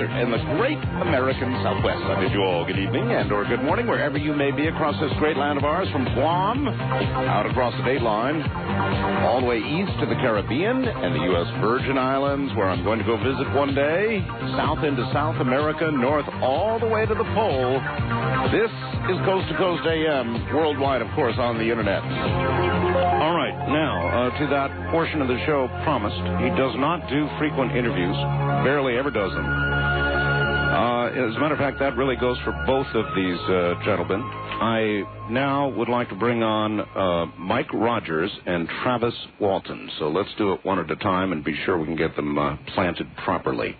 Desert and the great American Southwest, I bid you all good evening and or good morning wherever you may be across this great land of ours, from Guam out across the dateline, all the way east to the Caribbean and the U.S. Virgin Islands, where I'm going to go visit one day, south into South America, north all the way to the pole. This is Coast to Coast AM, worldwide, of course, on the internet. All right, now uh, to that portion of the show promised. He does not do frequent interviews, barely ever does them. Uh, as a matter of fact, that really goes for both of these uh, gentlemen. I now would like to bring on uh, Mike Rogers and Travis Walton. So let's do it one at a time and be sure we can get them uh, planted properly.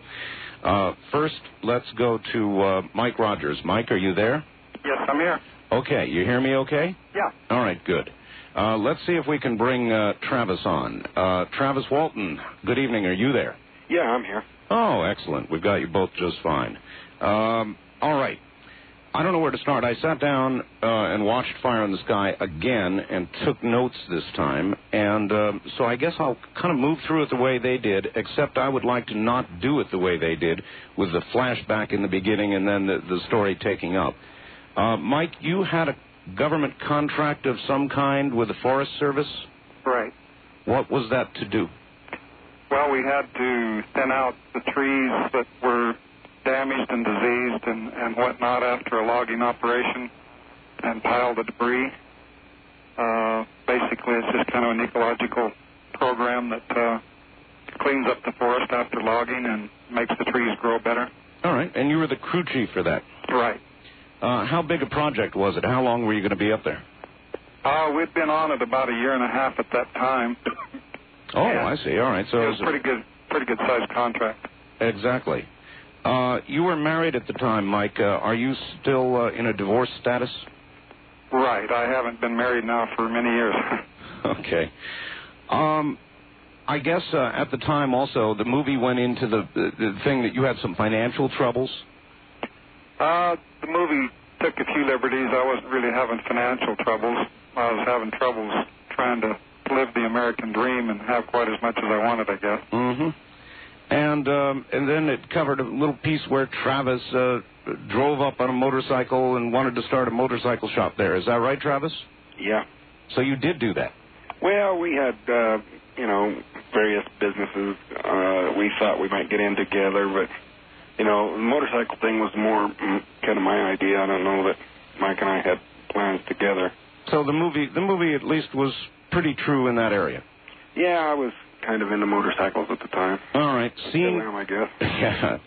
Uh, first, let's go to uh, Mike Rogers. Mike, are you there? Yes, I'm here. Okay, you hear me okay? Yeah. All right, good. Uh, let's see if we can bring uh, Travis on. Uh, Travis Walton, good evening. Are you there? Yeah, I'm here. Oh, excellent. We've got you both just fine. Um, all right. I don't know where to start. I sat down uh, and watched Fire in the Sky again and took notes this time. And um, so I guess I'll kind of move through it the way they did, except I would like to not do it the way they did, with the flashback in the beginning and then the, the story taking up. Uh, Mike, you had a government contract of some kind with the Forest Service. Right. What was that to do? Well, we had to thin out the trees that were damaged and diseased and, and whatnot after a logging operation and pile the debris. Uh, basically, it's just kind of an ecological program that uh, cleans up the forest after logging and makes the trees grow better. All right. And you were the crew chief for that. Right. Uh, how big a project was it? How long were you going to be up there? Uh, we'd been on it about a year and a half at that time. Oh. I see. All right. So it it was was pretty good, pretty good sized contract. exactly. Uh, you were married at the time, Mike. Uh, are you still uh, in a divorce status? Right. I haven't been married now for many years. okay. Um, I guess uh, at the time also the movie went into the, the the thing that you had some financial troubles. Uh, the movie took a few liberties. I wasn't really having financial troubles. I was having troubles trying to live the American dream and have quite as much as I wanted, I guess. Mm-hmm. And um, and then it covered a little piece where Travis uh, drove up on a motorcycle and wanted to start a motorcycle shop there. Is that right, Travis? Yeah. So you did do that. Well, we had, uh, you know, various businesses uh, we thought we might get in together, but, you know, the motorcycle thing was more mm, kind of my idea. I don't know that Mike and I had plans together. So the movie the movie at least was pretty true in that area. Yeah, I was kind of into motorcycles at the time. All right. Scene am, I guess. Yeah.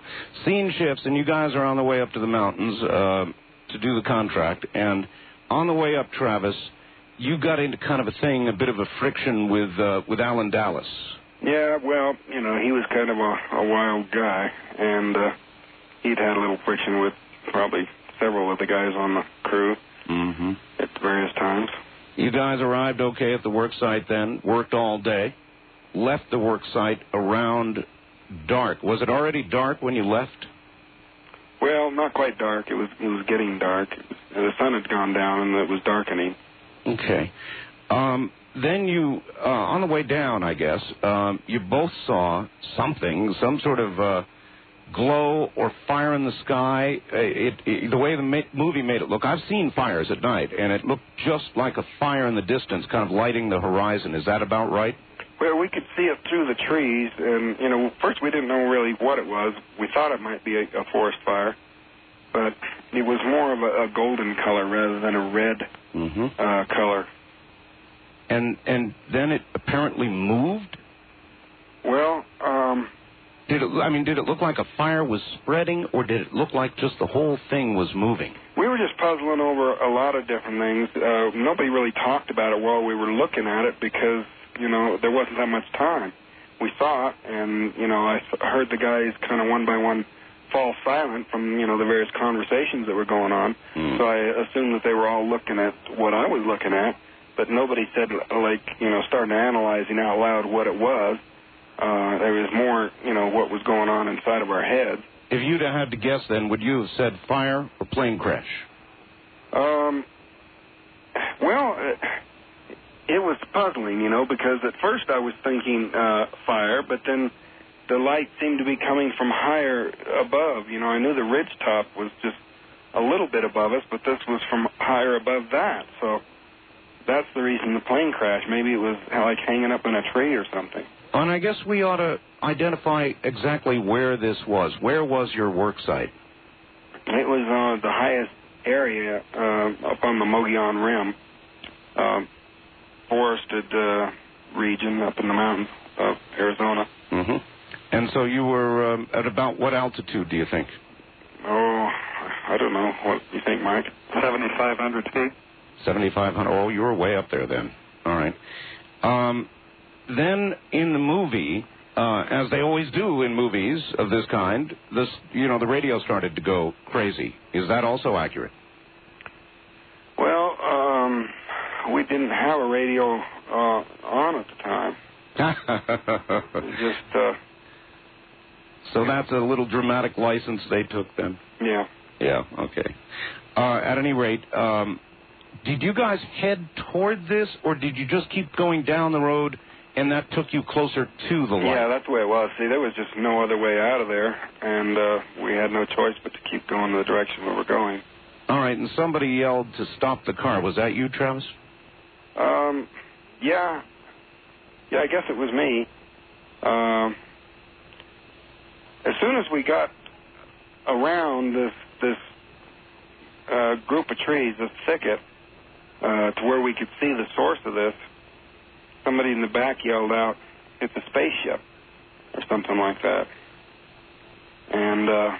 Scene shifts, and you guys are on the way up to the mountains uh, to do the contract. And on the way up, Travis, you got into kind of a thing, a bit of a friction with uh, with Allen Dalis. Yeah, well, you know, he was kind of a, a wild guy, and uh, he'd had a little friction with probably several of the guys on the crew Mm-hmm. at various times. You guys arrived okay at the work site then, worked all day, left the work site around dark. Was it already dark when you left? Well, not quite dark. It was it was getting dark. The sun had gone down and it was darkening. Okay. Um, then you, uh, on the way down, I guess, um, you both saw something, some sort of uh, glow or fire in the sky. Uh, It, it, the way the ma- movie made it look, I've seen fires at night, and it looked just like a fire in the distance, kind of lighting the horizon. Is that about right? Well, we could see it through the trees, and you know, first we didn't know really what it was. We thought it might be a, a forest fire, but it was more of a, a golden color rather than a red Mm-hmm. uh, color. And and then it apparently moved. Well, um, Did it? I mean, did it look like a fire was spreading, or did it look like just the whole thing was moving? we were just puzzling over a lot of different things. Uh, nobody really talked about it while we were looking at it because you know there wasn't that much time. we saw it, and you know I heard the guys kind of one by one fall silent from you know the various conversations that were going on. Hmm. So I assumed that they were all looking at what I was looking at, but nobody said like you know starting to analyzing out loud what it was. Uh, there was more you know what was going on inside of our heads. If you'd have had to guess, then would you have said fire or plane crash? Um, well, it, it was puzzling, you know, because at first I was thinking uh, fire, but then the light seemed to be coming from higher above. You know, I knew the ridge top was just a little bit above us, but this was from higher above that. So that's the reason the plane crashed. Maybe it was like hanging up in a tree or something. And I guess we ought to identify exactly where this was. Where was your work site? It was uh, the highest area uh, up on the Mogollon Rim, um, forested uh, region up in the mountains of Arizona. Mm-hmm. And so you were um, at about what altitude, do you think? Oh, I don't know. What do you think, Mike? 7,500 feet. 7,500. Oh, you were way up there then. All right. Um, then in the movie, uh, as they always do in movies of this kind, this you know the radio started to go crazy. Is that also accurate? Well, um, we didn't have a radio uh, on at the time. Just, uh, so that's a little dramatic license they took then. yeah. Yeah. Okay. Uh, at any rate, um, did you guys head toward this, or did you just keep going down the road, and that took you closer to the light? Yeah, that's the way it was. See, there was just no other way out of there, and uh, we had no choice but to keep going in the direction we were going. All right. And somebody yelled to stop the car. Was that you, Travis? Um, yeah, yeah, I guess it was me. Um, as soon as we got around this this uh, group of trees, this thicket, uh, to where we could see the source of this, somebody in the back yelled out, "It's a spaceship," or something like that, and. uh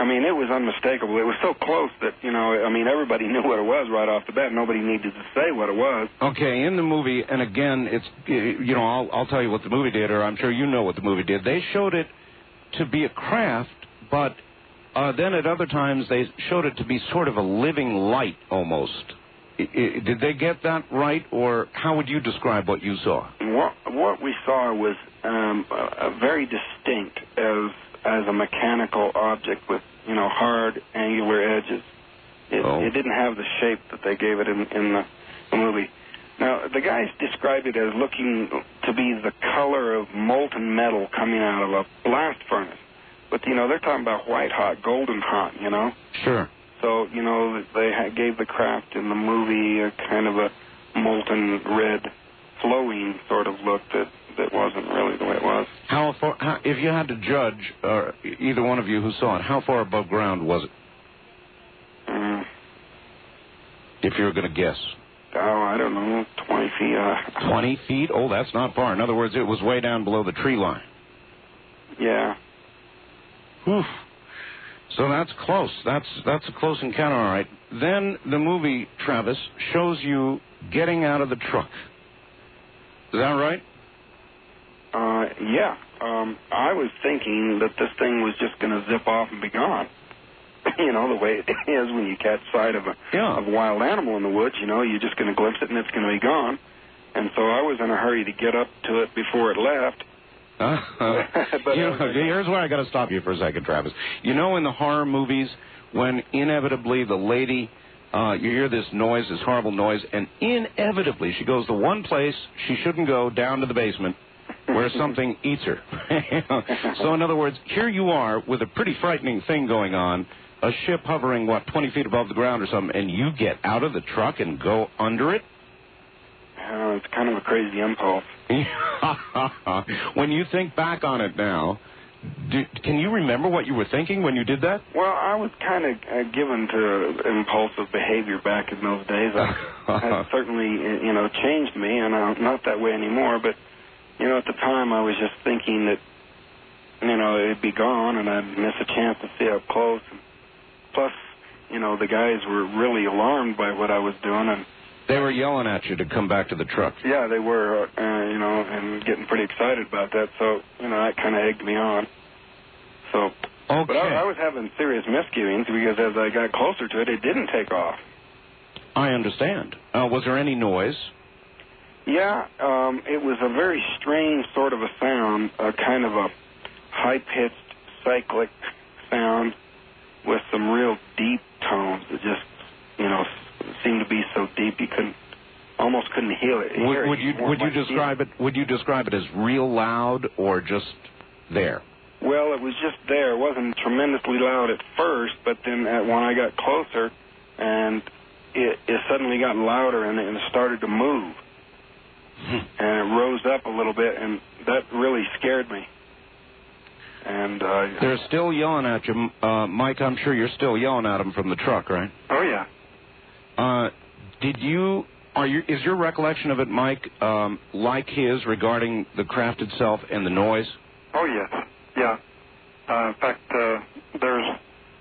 I mean, it was unmistakable. It was so close that, you know, I mean, everybody knew what it was right off the bat. Nobody needed to say what it was. Okay, in the movie, and again, it's you know, I'll I'll tell you what the movie did, or I'm sure you know what the movie did. They showed it to be a craft, but uh, then at other times they showed it to be sort of a living light almost. Did they get that right, or how would you describe what you saw? What what we saw was um, a, a very distinct as as a mechanical object with you know hard angular edges. It, Oh. it didn't have the shape that they gave it in, in the, the movie. Now the guys described it as looking to be the color of molten metal coming out of a blast furnace. But you know they're talking about white hot, golden hot. You know. Sure. So, you know, they gave the craft in the movie a kind of a molten red, flowing sort of look that, that wasn't really the way it was. How far? How, if you had to judge, or either one of you who saw it, how far above ground was it? Mm, If you were going to guess. oh, I don't know, 20 feet. Uh, 20 feet? Oh, that's not far. In other words, it was way down below the tree line. yeah. Whew. So that's close. That's that's a close encounter, all right. Then the movie, Travis, shows you getting out of the truck. Is that right? Uh, yeah. Um, I was thinking that this thing was just going to zip off and be gone. you know, the way it is when you catch sight of a, Yeah. of a wild animal in the woods, you know, you're just going to glimpse it and it's going to be gone. And so I was in a hurry to get up to it before it left. Uh, But, you know, uh, here's where I got to stop you for a second, Travis. You know, in the horror movies, when inevitably the lady, uh, you hear this noise, this horrible noise, and inevitably she goes to one place she shouldn't go, down to the basement, where something eats her. so, in other words, here you are with a pretty frightening thing going on, a ship hovering, what, 20 feet above the ground or something, and you get out of the truck and go under it? Uh, it's kind of a crazy impulse. when you think back on it now, do, can you remember what you were thinking when you did that? Well, I was kind of uh, given to impulsive behavior back in those days. I, I certainly, uh, you know, changed me, and I'm not that way anymore. But, you know, at the time, I was just thinking that, you know, it'd be gone, and I'd miss a chance to see up close. And plus, you know, the guys were really alarmed by what I was doing, and They were yelling at you to come back to the truck. Yeah, they were, uh, you know, and getting pretty excited about that. So, you know, that kind of egged me on. So, Okay. but I, I was having serious misgivings because as I got closer to it, it didn't take off. I understand. Uh, was there any noise? Yeah, um, it was a very strange sort of a sound, a kind of a high-pitched cyclic sound with some real deep tones that just, you know, seemed to be so deep you couldn't, almost couldn't hear it. hear Would, it. would you would you describe it? Would you describe it as real loud or just there? Well, it was just there. It wasn't tremendously loud at first, but then at, when I got closer, and it, it suddenly got louder and, and it started to move, and it rose up a little bit, and that really scared me. And uh, They're still yelling at you, uh, Mike. I'm sure you're still yelling at them from the truck, right? Oh yeah. Uh, did you? Are you? Is your recollection of it, Mike, um, like his regarding the craft itself and the noise? Oh yes. Yeah. Uh, in fact, uh, there's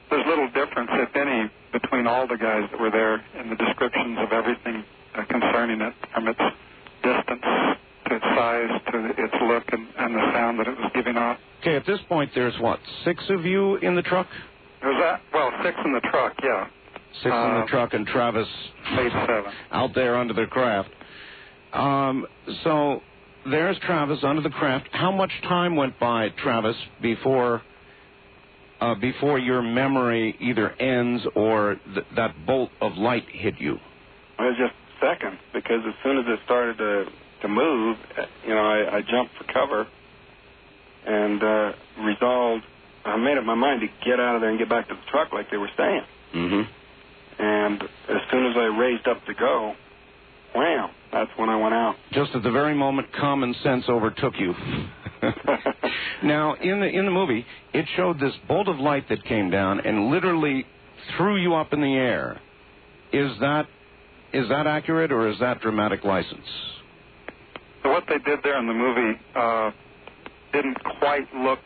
there's little difference, if any, between all the guys that were there in the descriptions of everything uh, concerning it, from its distance to its size to its look and, and the sound that it was giving off. Okay. At this point, there's what six of you in the truck? Was that well, six in the truck. Yeah, Six in the Uh, truck, and Travis out there under the craft. Um, so there's Travis under the craft. How much time went by, Travis, before uh, before your memory either ends or th- that bolt of light hit you? it was just seconds because as soon as it started to to move, uh, you know, I, I jumped for cover and uh, resolved. I made up my mind to get out of there and get back to the truck, like they were saying. Mm-hmm. And as soon as I raised up to go, wham! That's when I went out. Just at the very moment common sense overtook you. now, in the in the movie, it showed this bolt of light that came down and literally threw you up in the air. Is that is that accurate or is that dramatic license? So what they did there in the movie uh, didn't quite look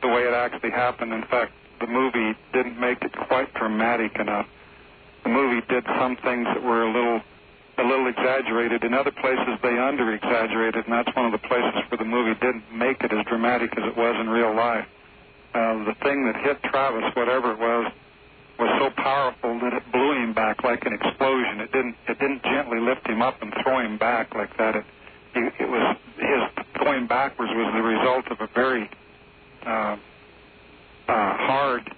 the way it actually happened. In fact, the movie didn't make it quite dramatic enough. The movie did some things that were a little a little exaggerated. In other places, they under exaggerated, and that's one of the places where the movie didn't make it as dramatic as it was in real life. Uh, the thing that hit Travis, whatever it was, was so powerful that it blew him back like an explosion. It didn't it didn't gently lift him up and throw him back like that. It it, it was his going backwards was the result of a very uh, uh, hard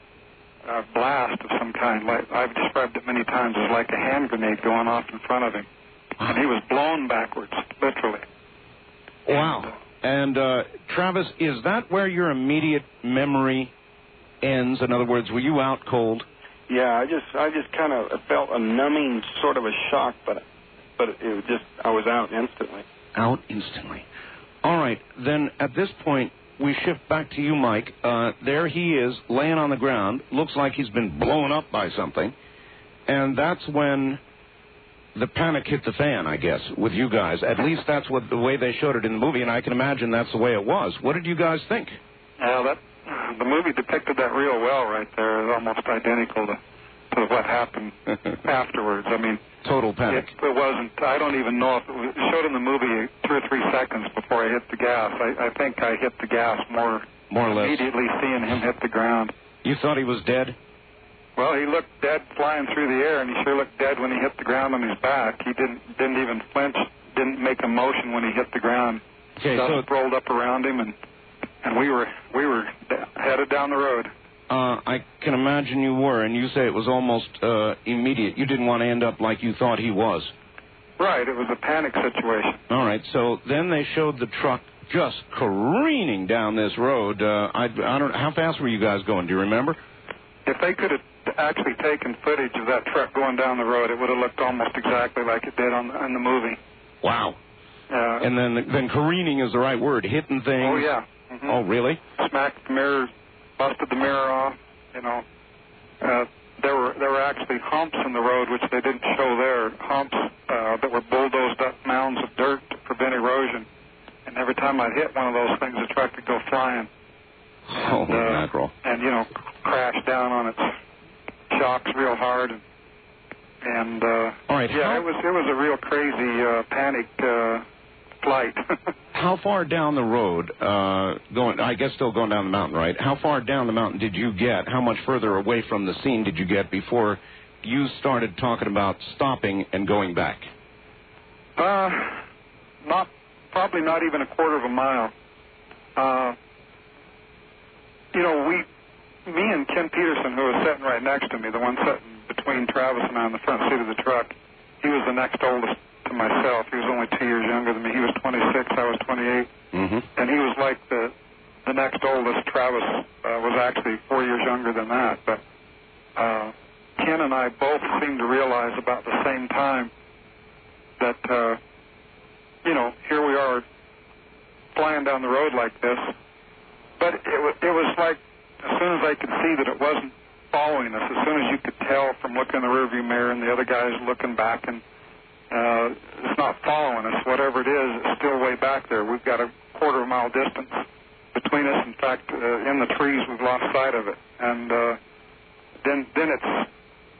uh, blast of some kind. Like I've described it many times as like a hand grenade going off in front of him, and he was blown backwards, literally. Wow. And uh, Travis, is that where your immediate memory ends? In other words, were you out cold? Yeah, I just I just kind of felt a numbing sort of a shock, but but it was just I was out instantly. Out instantly. All right. Then at this point, we shift back to you, Mike. Uh, there he is, laying on the ground. Looks like he's been blown up by something. And that's when the panic hit the fan, I guess, with you guys. At least that's what the way they showed it in the movie, and I can imagine that's the way it was. What did you guys think? Yeah, that the movie depicted that real well right there. It's almost identical to to what happened afterwards. I mean, Total panic. It, it wasn't. I don't even know if it, was, it showed in the movie two or three seconds before I hit the gas. I, I think I hit the gas more More or less. immediately seeing him hit the ground. You thought he was dead? Well, he looked dead flying through the air, and he sure looked dead when he hit the ground on his back. He didn't didn't even flinch, didn't make a motion when he hit the ground. Okay, Dust so rolled up around him, and and we were we were headed down the road. Uh, I can imagine you were, and you say it was almost uh, immediate. You didn't want to end up like you thought he was. Right, it was a panic situation. All right, so then they showed the truck just careening down this road. Uh, I, I don't. How fast were you guys going? Do you remember? If they could have actually taken footage of that truck going down the road, it would have looked almost exactly like it did on in the movie. Wow. Uh, And then then careening is the right word. Hitting things. oh yeah. Mhm. Oh really? smacked the mirror, busted the mirror off. You know, uh, there were there were actually humps in the road which they didn't show there. Humps uh, that were bulldozed up mounds of dirt to prevent erosion. And every time I hit one of those things, the truck would go flying Holy uh, mackerel. and you know crash down on its shocks real hard. And And uh, All right, yeah, how- it was it was a real crazy uh, panic uh, flight. How far down the road, uh, going, I guess still going down the mountain, right? How far down the mountain did you get? How much further away from the scene did you get before you started talking about stopping and going back? Uh, not probably not even a quarter of a mile. Uh, you know, we, me and Ken Peterson, who was sitting right next to me, the one sitting between Travis and I in the front seat of the truck, he was the next oldest to myself. He was only two years younger than me. He was 26, I was 28, Mm-hmm. and he was like the the next oldest. Travis uh, was actually four years younger than that, but uh, Ken and I both seemed to realize about the same time that uh, you know here we are flying down the road like this, but it was it was like as soon as I could see that it wasn't following us, as soon as you could tell from looking in the rearview mirror and the other guys looking back and uh, it's not following us, whatever it is, it's still way back there. We've got a quarter of a mile distance between us. In fact, uh, in the trees, we've lost sight of it, and uh, then then it's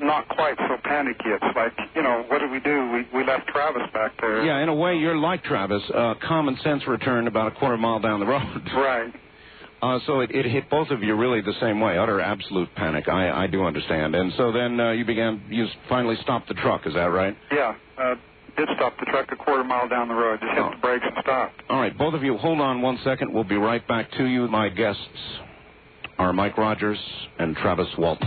not quite so panicky. It's like, you know, what did we do? We we left Travis back there. Yeah, in a way, you're like Travis. Uh, common sense returned about a quarter mile down the road. Right. Uh, so it, it hit both of you really the same way, utter absolute panic. I, I do understand. And so then uh, you began, you finally stopped the truck. Is that right? Yeah. Uh, did stop the truck a quarter mile down the road. Just hit Oh. the brakes and stopped. All right, both of you, hold on one second. We'll be right back to you. My guests are Mike Rogers and Travis Walton.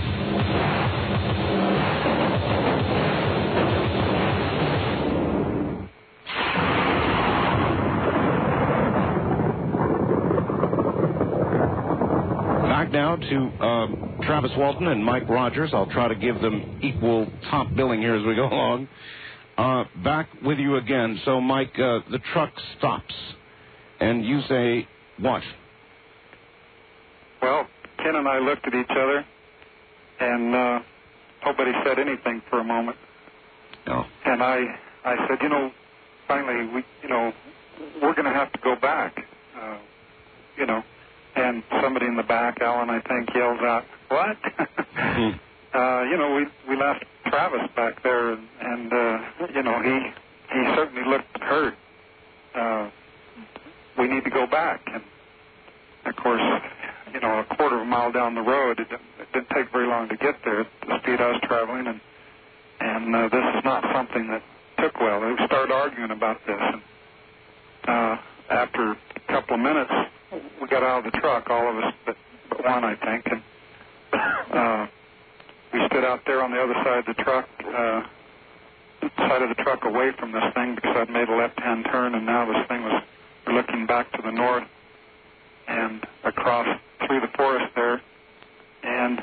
Now to um, Travis Walton and Mike Rogers. I'll try to give them equal top billing here as we go along. Uh, back with you again. So, Mike, uh, the truck stops, and you say what? Well, Ken and I looked at each other, and uh, nobody said anything for a moment. Oh. And I, I said, you know, finally, we, you know, we're going to have to go back. Uh, you know, and somebody in the back, Allen, I think, yells out, "What?" Hmm. uh, you know, we we left Travis back there, and, and uh, you know, he he certainly looked hurt. Uh, we need to go back, and of course, you know, a quarter of a mile down the road, it didn't, it didn't take very long to get there. The speed I was traveling, and and uh, this is not something that took well. We started arguing about this, and uh, after a couple of minutes, we got out of the truck, all of us but, one, I think, and uh, we stood out there on the other side of the truck, uh, side of the truck away from this thing because I'd made a left-hand turn, and now this thing was looking back to the north and across through the forest there, and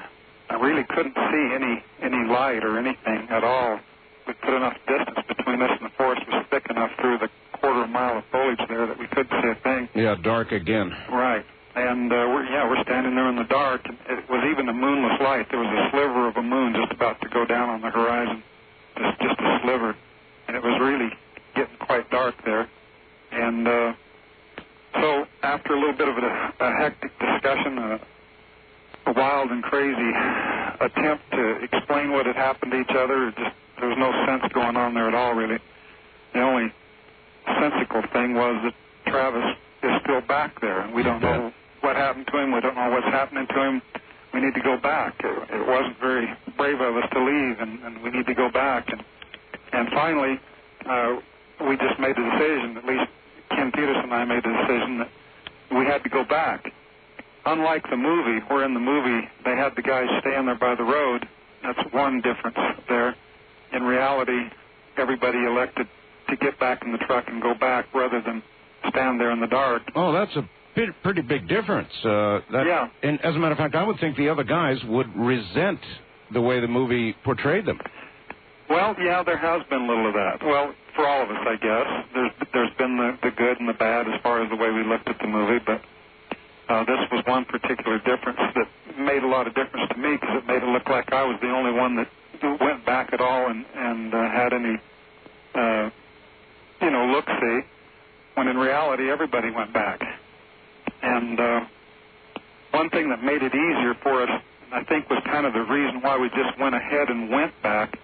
I really couldn't see any any light or anything at all. We put enough distance between us and the forest was thick enough through the quarter of a mile of foliage there that we couldn't see a thing. Yeah, dark again. Right. And uh, we're yeah, we're standing there in the dark. And it was even a moonless light. There was a sliver of a moon just about to go down on the horizon, just just a sliver, and it was really getting quite dark there. And uh, so after a little bit of a, a hectic discussion, a, a wild and crazy attempt to explain what had happened to each other, just there was no sense going on there at all, really. The only sensical thing was that Travis is still back there, and we don't know what happened to him. We don't know what's happening to him. We need to go back. It, it wasn't very brave of us to leave, and, and we need to go back. And and finally, uh, we just made a decision. At least Ken Peterson and I made a decision that we had to go back. Unlike the movie, where in the movie they had the guys stand there by the road, that's one difference there. In reality, everybody elected to get back in the truck and go back rather than stand there in the dark. Oh, that's a bit, pretty big difference. Uh, that, Yeah. And as a matter of fact, I would think the other guys would resent the way the movie portrayed them. Well, yeah, there has been a little of that. Well, for all of us, I guess. There's there's been the, the good and the bad as far as the way we looked at the movie, but uh, this was one particular difference that made a lot of difference to me because it made it look like I was the only one that went back at all and and uh, had any, uh, you know, look see. When in reality, everybody went back. And uh, one thing that made it easier for us, I think, was kind of the reason why we just went ahead and went back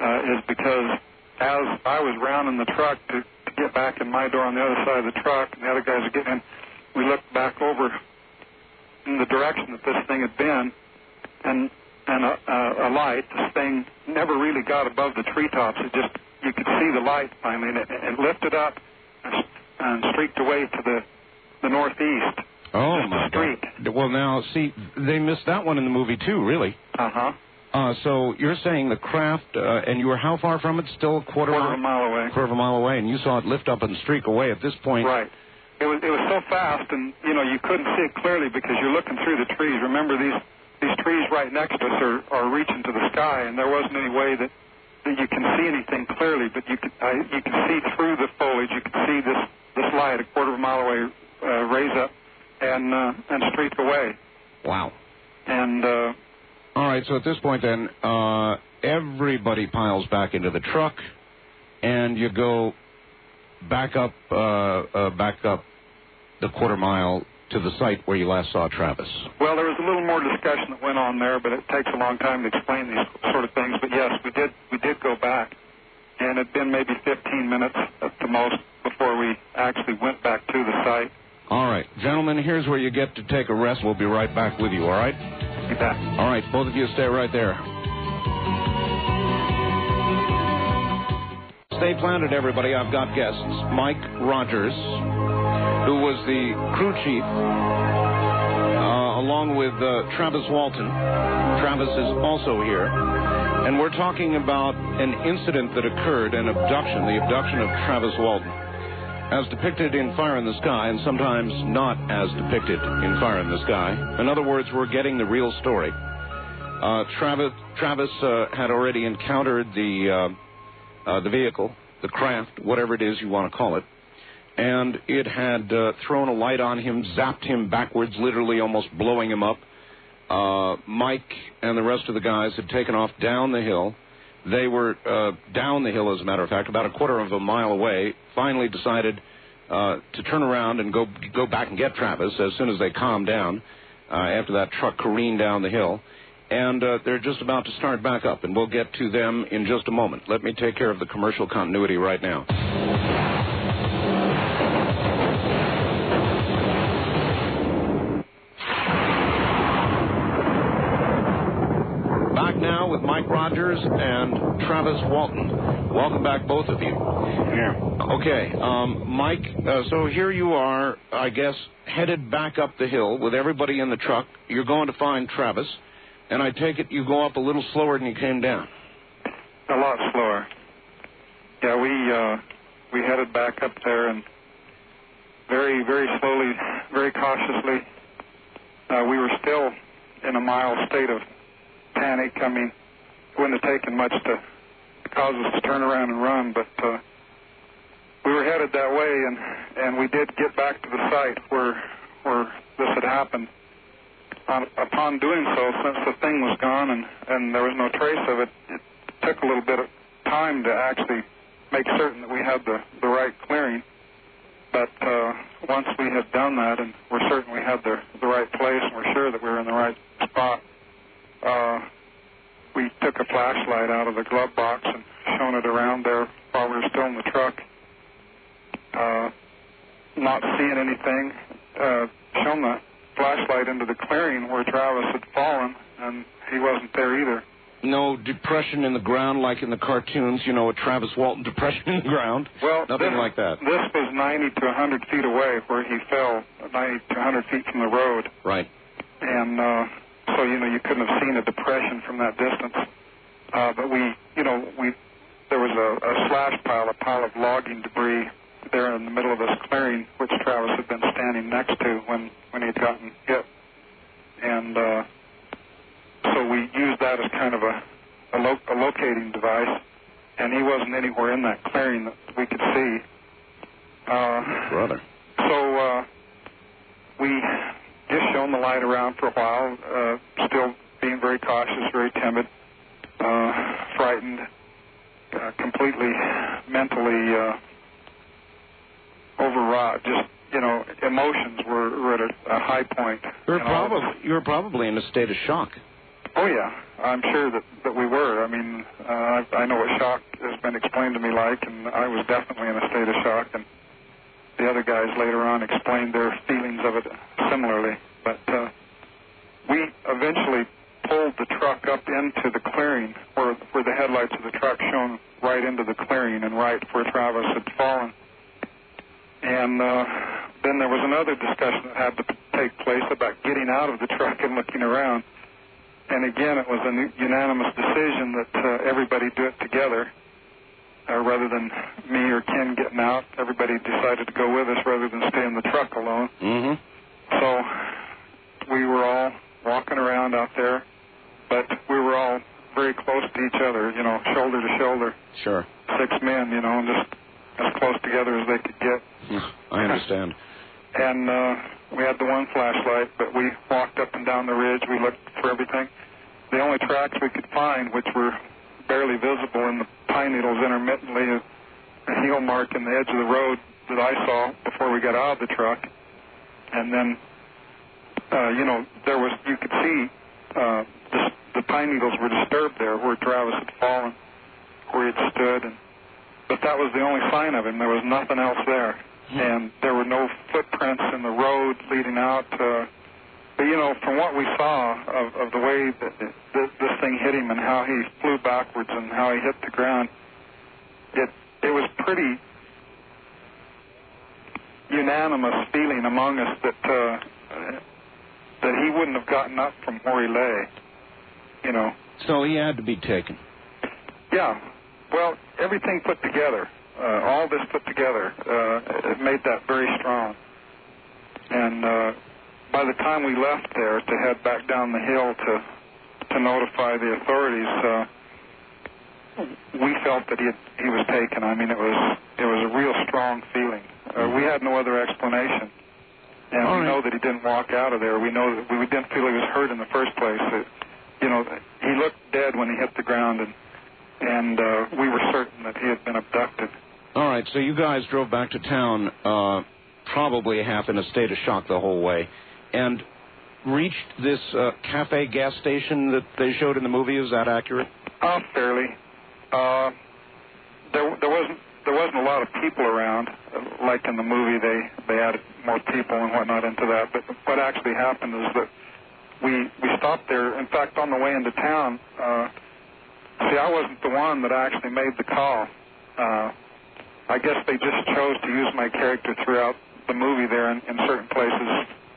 uh, is because as I was rounding the truck to, to get back in my door on the other side of the truck, and the other guys are getting in, we looked back over in the direction that this thing had been, and and a, a, a light. This thing never really got above the treetops. It just you could see the light I mean, it, it lifted up and, and streaked away to the the northeast. Oh Just my street. God. Well, now see, they missed that one in the movie too. Really. Uh huh. Uh, so you're saying the craft, uh, and you were how far from it? Still a quarter, Quarter of a mile away. quarter of a mile away, and you saw it lift up and streak away. At this point, Right. It was it was so fast, and you know you couldn't see it clearly because you're looking through the trees. Remember these these trees right next to us are, are reaching to the sky, and there wasn't any way that you can see anything clearly. But you can uh, you can see through the foliage. You can see this this light a quarter of a mile away uh, raise up and uh, and streak away. wow. And uh, All right. So at this point, then, uh, everybody piles back into the truck, and you go back up, uh, uh, back up the quarter mile to the site where you last saw Travis. Well, there was a little more discussion that went on there, but it takes a long time to explain these sort of things. But yes, we did we did go back, and it'd been maybe 15 minutes at the most before we actually went back to the site. All right, gentlemen, here's where you get to take a rest. We'll be right back with you. All right. You bet. All right, both of you stay right there. Stay planted, everybody. I've got guests. Mike Rogers, who was the crew chief, uh, along with uh, Travis Walton. Travis is also here. And we're talking about an incident that occurred, an abduction, the abduction of Travis Walton, as depicted in Fire in the Sky, and sometimes not as depicted in Fire in the Sky. In other words, we're getting the real story. Uh, Travis, Travis uh, had already encountered the uh, uh, the vehicle, the craft, whatever it is you want to call it, and it had uh, thrown a light on him, zapped him backwards, literally almost blowing him up. Uh, Mike and the rest of the guys had taken off down the hill. They were uh, down the hill, as a matter of fact, about a quarter of a mile away. Finally, decided uh, to turn around and go go back and get Travis as soon as they calmed down uh, after that truck careened down the hill. And uh, they're just about to start back up, and we'll get to them in just a moment. Let me take care of the commercial continuity right now. Now with Mike Rogers and Travis Walton. Welcome back, both of you. Yeah. Okay, um, Mike, uh, so here you are, I guess, headed back up the hill with everybody in the truck. You're going to find Travis, and I take it you go up a little slower than you came down. A lot slower. Yeah, we uh, we headed back up there and very very slowly, very cautiously. Uh, we were still in a mild state of panic. I mean, it wouldn't have taken much to cause us to turn around and run, but uh, we were headed that way, and and we did get back to the site where where this had happened. On, upon doing so, since the thing was gone and and there was no trace of it, it took a little bit of time to actually make certain that we had the the right clearing. But uh, once we had done that, and we're certain we had the the right place, and we're sure that we were in the right spot, uh, we took a flashlight out of the glove box and shone it around there while we were still in the truck. Uh, not seeing anything, uh, shone the flashlight into the clearing where Travis had fallen, and he wasn't there either. No depression in the ground like in the cartoons, you know, a Travis Walton depression in the ground. Well, Nothing this, like that. This was 90 to 100 feet away where he fell, 90 to 100 feet from the road. Right. and uh, so you know you couldn't have seen a depression from that distance. Uh, but we, you know, we there was a, a slash pile, a pile of logging debris there in the middle of this clearing, which Travis had been standing next to when when he'd gotten hit, and uh, so we used that as kind of a a, lo- a locating device. And he wasn't anywhere in that clearing that we could see. Uh, Brother. so uh, we just shone the light around for a while, uh, still being very cautious, very timid, uh, frightened, uh, completely mentally uh, overwrought. Just you know, emotions were, were at a, a high point. You're And all of us- probably you're probably in a state of shock. Oh yeah, I'm sure that that we were. I mean, uh, I, I know what shock has been explained to me like, and I was definitely in a state of shock. And the other guys later on explained their feelings of it similarly. But uh, we eventually pulled the truck up into the clearing where where the headlights of the truck shone right into the clearing and right where Travis had fallen. And uh, then there was another discussion that had to take place about getting out of the truck and looking around. And again, it was a unanimous decision that uh, everybody do it together. Uh, rather than me or Ken getting out, everybody decided to go with us rather than stay in the truck alone. Mm-hmm. So we were all walking around out there, but we were all very close to each other, you know, shoulder to shoulder. Sure. Six men, you know, and just as close together as they could get. I understand. And uh, we had the one flashlight, but we walked up and down the ridge. We looked for everything. The only tracks we could find, which were barely visible in the pine needles intermittently, a heel mark in the edge of the road that I saw before we got out of the truck. And then, uh, you know, there was you could see uh, the, the pine needles were disturbed there where Travis had fallen, where he had stood, and but that was the only sign of him. There was nothing else there, and there were no footprints in the road leading out. Uh, but you know, from what we saw of, of the way that this, this thing hit him and how he flew backwards and how he hit the ground, it it was pretty unanimous feeling among us that uh, that he wouldn't have gotten up from where he lay. You know. So he had to be taken. Yeah. Well, everything put together, uh, all this put together, uh, it made that very strong. And uh, by the time we left there to head back down the hill to to notify the authorities, uh, we felt that he had, he was taken. I mean, it was it was a real strong feeling. Uh, we had no other explanation, and All we right. know that he didn't walk out of there. We know that we didn't feel he was hurt in the first place. That, you know, he looked dead when he hit the ground, and and uh, we were certain that he had been abducted. All right, so you guys drove back to town, uh, probably half in a state of shock the whole way, and reached this uh, cafe gas station that they showed in the movie. Is that accurate? Uh, fairly. Uh, there, there wasn't there wasn't a lot of people around, like in the movie. They they added more people and whatnot into that. But what actually happened is that we we stopped there. In fact, on the way into town, uh, see, I wasn't the one that actually made the call. Uh, I guess they just chose to use my character throughout the movie there in, in certain places.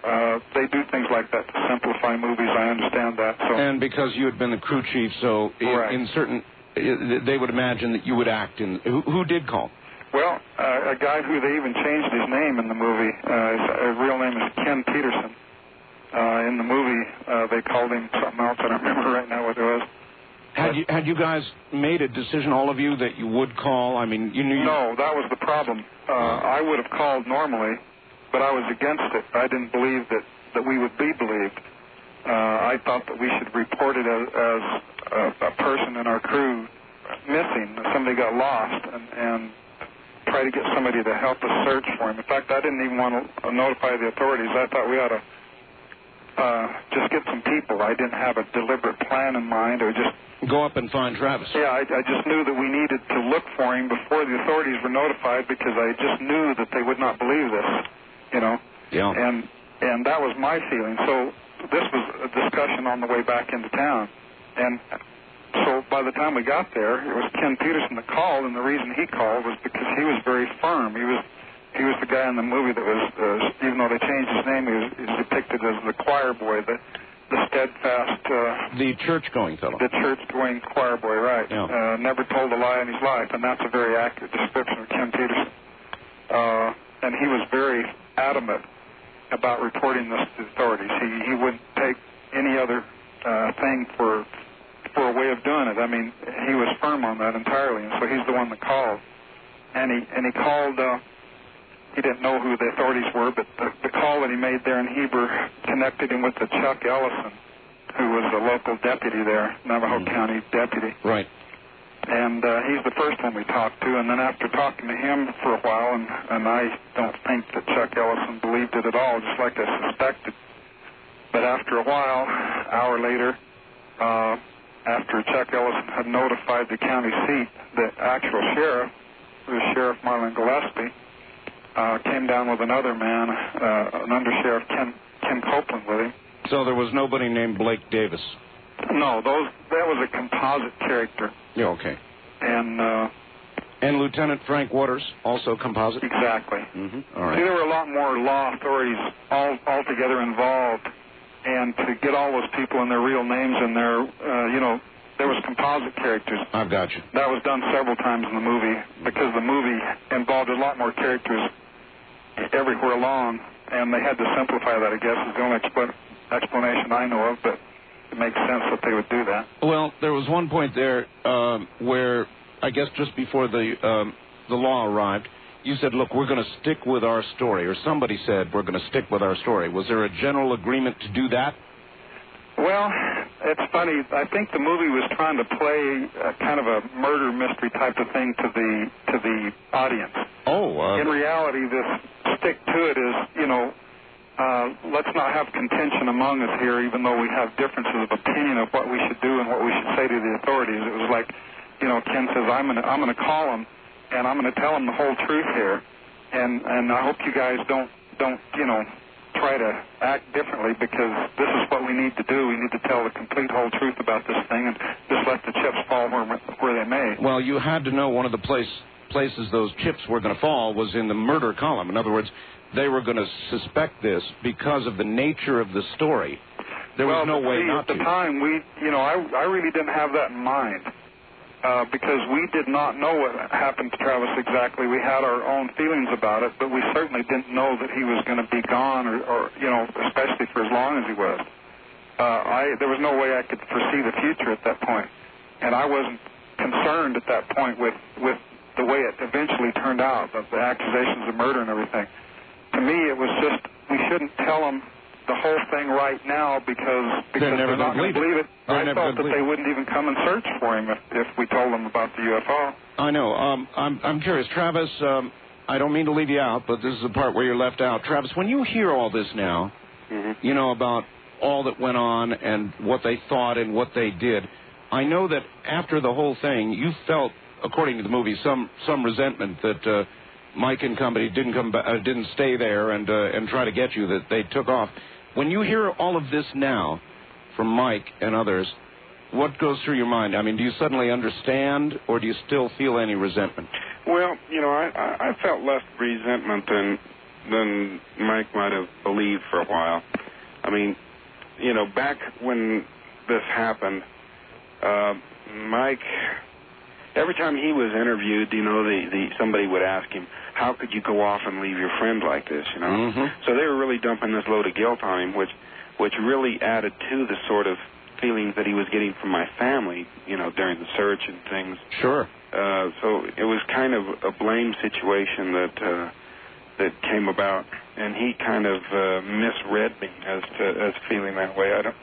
Uh, they do things like that to simplify movies. I understand that. So And because you had been the crew chief, so in, Right. in certain, uh, they would imagine that you would act in. Who, who did call? Well, uh, a guy who they even changed his name in the movie, uh, his uh, real name is Ken Peterson. Uh, in the movie, uh, they called him something else. I don't remember right now what it was. Had you had you guys made a decision, all of you, that you would call? I mean, you knew. You, No, that was the problem. Uh, I would have called normally, but I was against it. I didn't believe that, that we would be believed. Uh, I thought that we should report it as, as a, a person in our crew missing. That somebody got lost, and, and try to get somebody to help us search for him. In fact, I didn't even want to notify the authorities. I thought we ought to uh, just get some people. I didn't have a deliberate plan in mind, or just Go up and find Travis. yeah, I, I just knew that we needed to look for him before the authorities were notified because I just knew that they would not believe this, you know. Yeah. And and that was my feeling. So this was a discussion on the way back into town, and so by the time we got there, it was Ken Peterson that called, and the reason he called was because he was very firm. He was he was the guy in the movie that was, uh, even though they changed his name, he was, he was depicted as the choir boy, the the steadfast. Uh, The church-going fellow. the church-going choir boy, right? Yeah. Uh, never told a lie in his life, and that's a very accurate description of Ken Peterson. Uh, and he was very adamant about reporting this to the authorities. He he wouldn't take any other uh, thing for for a way of doing it. I mean, he was firm on that entirely, and so he's the one that called. And he and he called. Uh, he didn't know who the authorities were, but the, the call that he made there in Heber connected him with the Chuck Ellison, who was a local deputy there, Navajo Mhm. County deputy. Right. And uh, he's the first one we talked to. And then after talking to him for a while, and, and I don't think that Chuck Ellison believed it at all, just like I suspected. But after a while, hour later, uh, after Chuck Ellison had notified the county seat, the actual sheriff, the Sheriff Marlin Gillespie, uh, came down with another man, uh, an undersheriff Ken Ken Coplan with him. So there was nobody named Blake Davis. No, those that was a composite character, Yeah, okay. and uh, And Lieutenant Frank Watters, also composite. exactly. Mm-hmm. All See, there were a lot more law authorities all altogether involved, and to get all those people and their real names and their, uh, you know, there was composite characters. I've got you. That was done several times in the movie because the movie involved a lot more characters everywhere along, and they had to simplify that. I guess is the only expl- explanation I know of, but it makes sense that they would do that. Well, there was one point there um, where I guess just before the um, the law arrived, you said, "Look, we're going to stick with our story," or somebody said, "We're going to stick with our story." Was there a general agreement to do that? Well, it's funny. I think the movie was trying to play a kind of a murder mystery type of thing to the to the audience. Oh, In uh, reality, this stick to it is, you know, uh, let's not have contention among us here, even though we have differences of opinion of what we should do and what we should say to the authorities. It was like, you know, Ken says, I'm gonna I'm gonna call him, and I'm gonna tell him the whole truth here, and and I hope you guys don't don't you know try to act differently because this is what we need to do. We need to tell the complete whole truth about this thing and just let the chips fall where where they may. well, you had to know one of the place places those chips were going to fall was in the murder column. In other words, they were going to suspect this because of the nature of the story. There was well, no way see, not at the to. time we you know I I really didn't have that in mind uh, because we did not know what happened to Travis exactly. We had our own feelings about it, but we certainly didn't know that he was going to be gone or, or you know especially for as long as he was. Uh, I there was no way I could foresee the future at that point, and I wasn't concerned at that point with with the way it eventually turned out, the, the accusations of murder and everything. To me, it was just we shouldn't tell them the whole thing right now because because never not gonna going to believe it. They're I never felt that they wouldn't even come and search for him if, if we told them about the UFO. I know. Um, I'm I'm curious, Travis. Um, I don't mean to leave you out, but this is the part where you're left out. Travis, when you hear all this now, Mm-hmm. you know about all that went on and what they thought and what they did. I know that after the whole thing, you felt, according to the movie, some some resentment that uh, Mike and company didn't come uh, didn't stay there and uh, and try to get you. That they took off. When you hear all of this now from Mike and others, what goes through your mind? I mean, do you suddenly understand, or do you still feel any resentment? Well, you know, I I felt less resentment than than Mike might have believed for a while. I mean, you know, back when this happened, uh, Mike, every time he was interviewed, you know, the, the somebody would ask him, "How could you go off and leave your friend like this?" You know. Mhm. So they were really dumping this load of guilt on him, which which really added to the sort of feelings that he was getting from my family, you know, during the search and things. Sure. Uh, so it was kind of a blame situation that uh, that came about, and he kind of uh, misread me as to as feeling that way. I don't,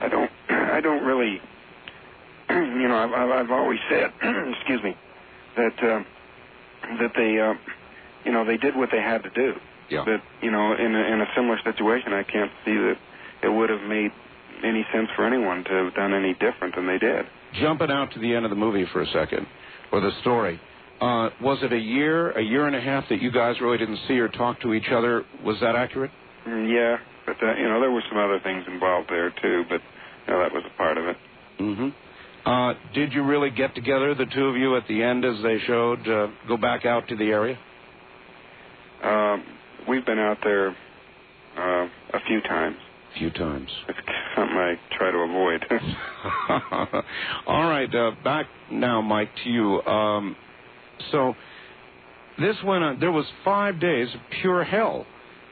I don't, I don't really, you know, I've, I've I've always said, excuse me, that uh, that they, uh, you know, they did what they had to do. Yeah. That you know, in a, in a similar situation, I can't see that it would have made any sense for anyone to have done any different than they did. Jumping out to the end of the movie for a second, or the story. Uh, was it a year, a year and a half that you guys really didn't see or talk to each other? Was that accurate? Mm, Yeah, but uh, you know there were some other things involved there too, but you know, that was a part of it. Mm-hmm. Uh, did you really get together, the two of you, at the end as they showed, uh, go back out to the area? Um, we've been out there uh, a few times. A few times. It's something I try to avoid. All right, uh, back now, Mike, to you. Um, so this went on. There was five days of pure hell.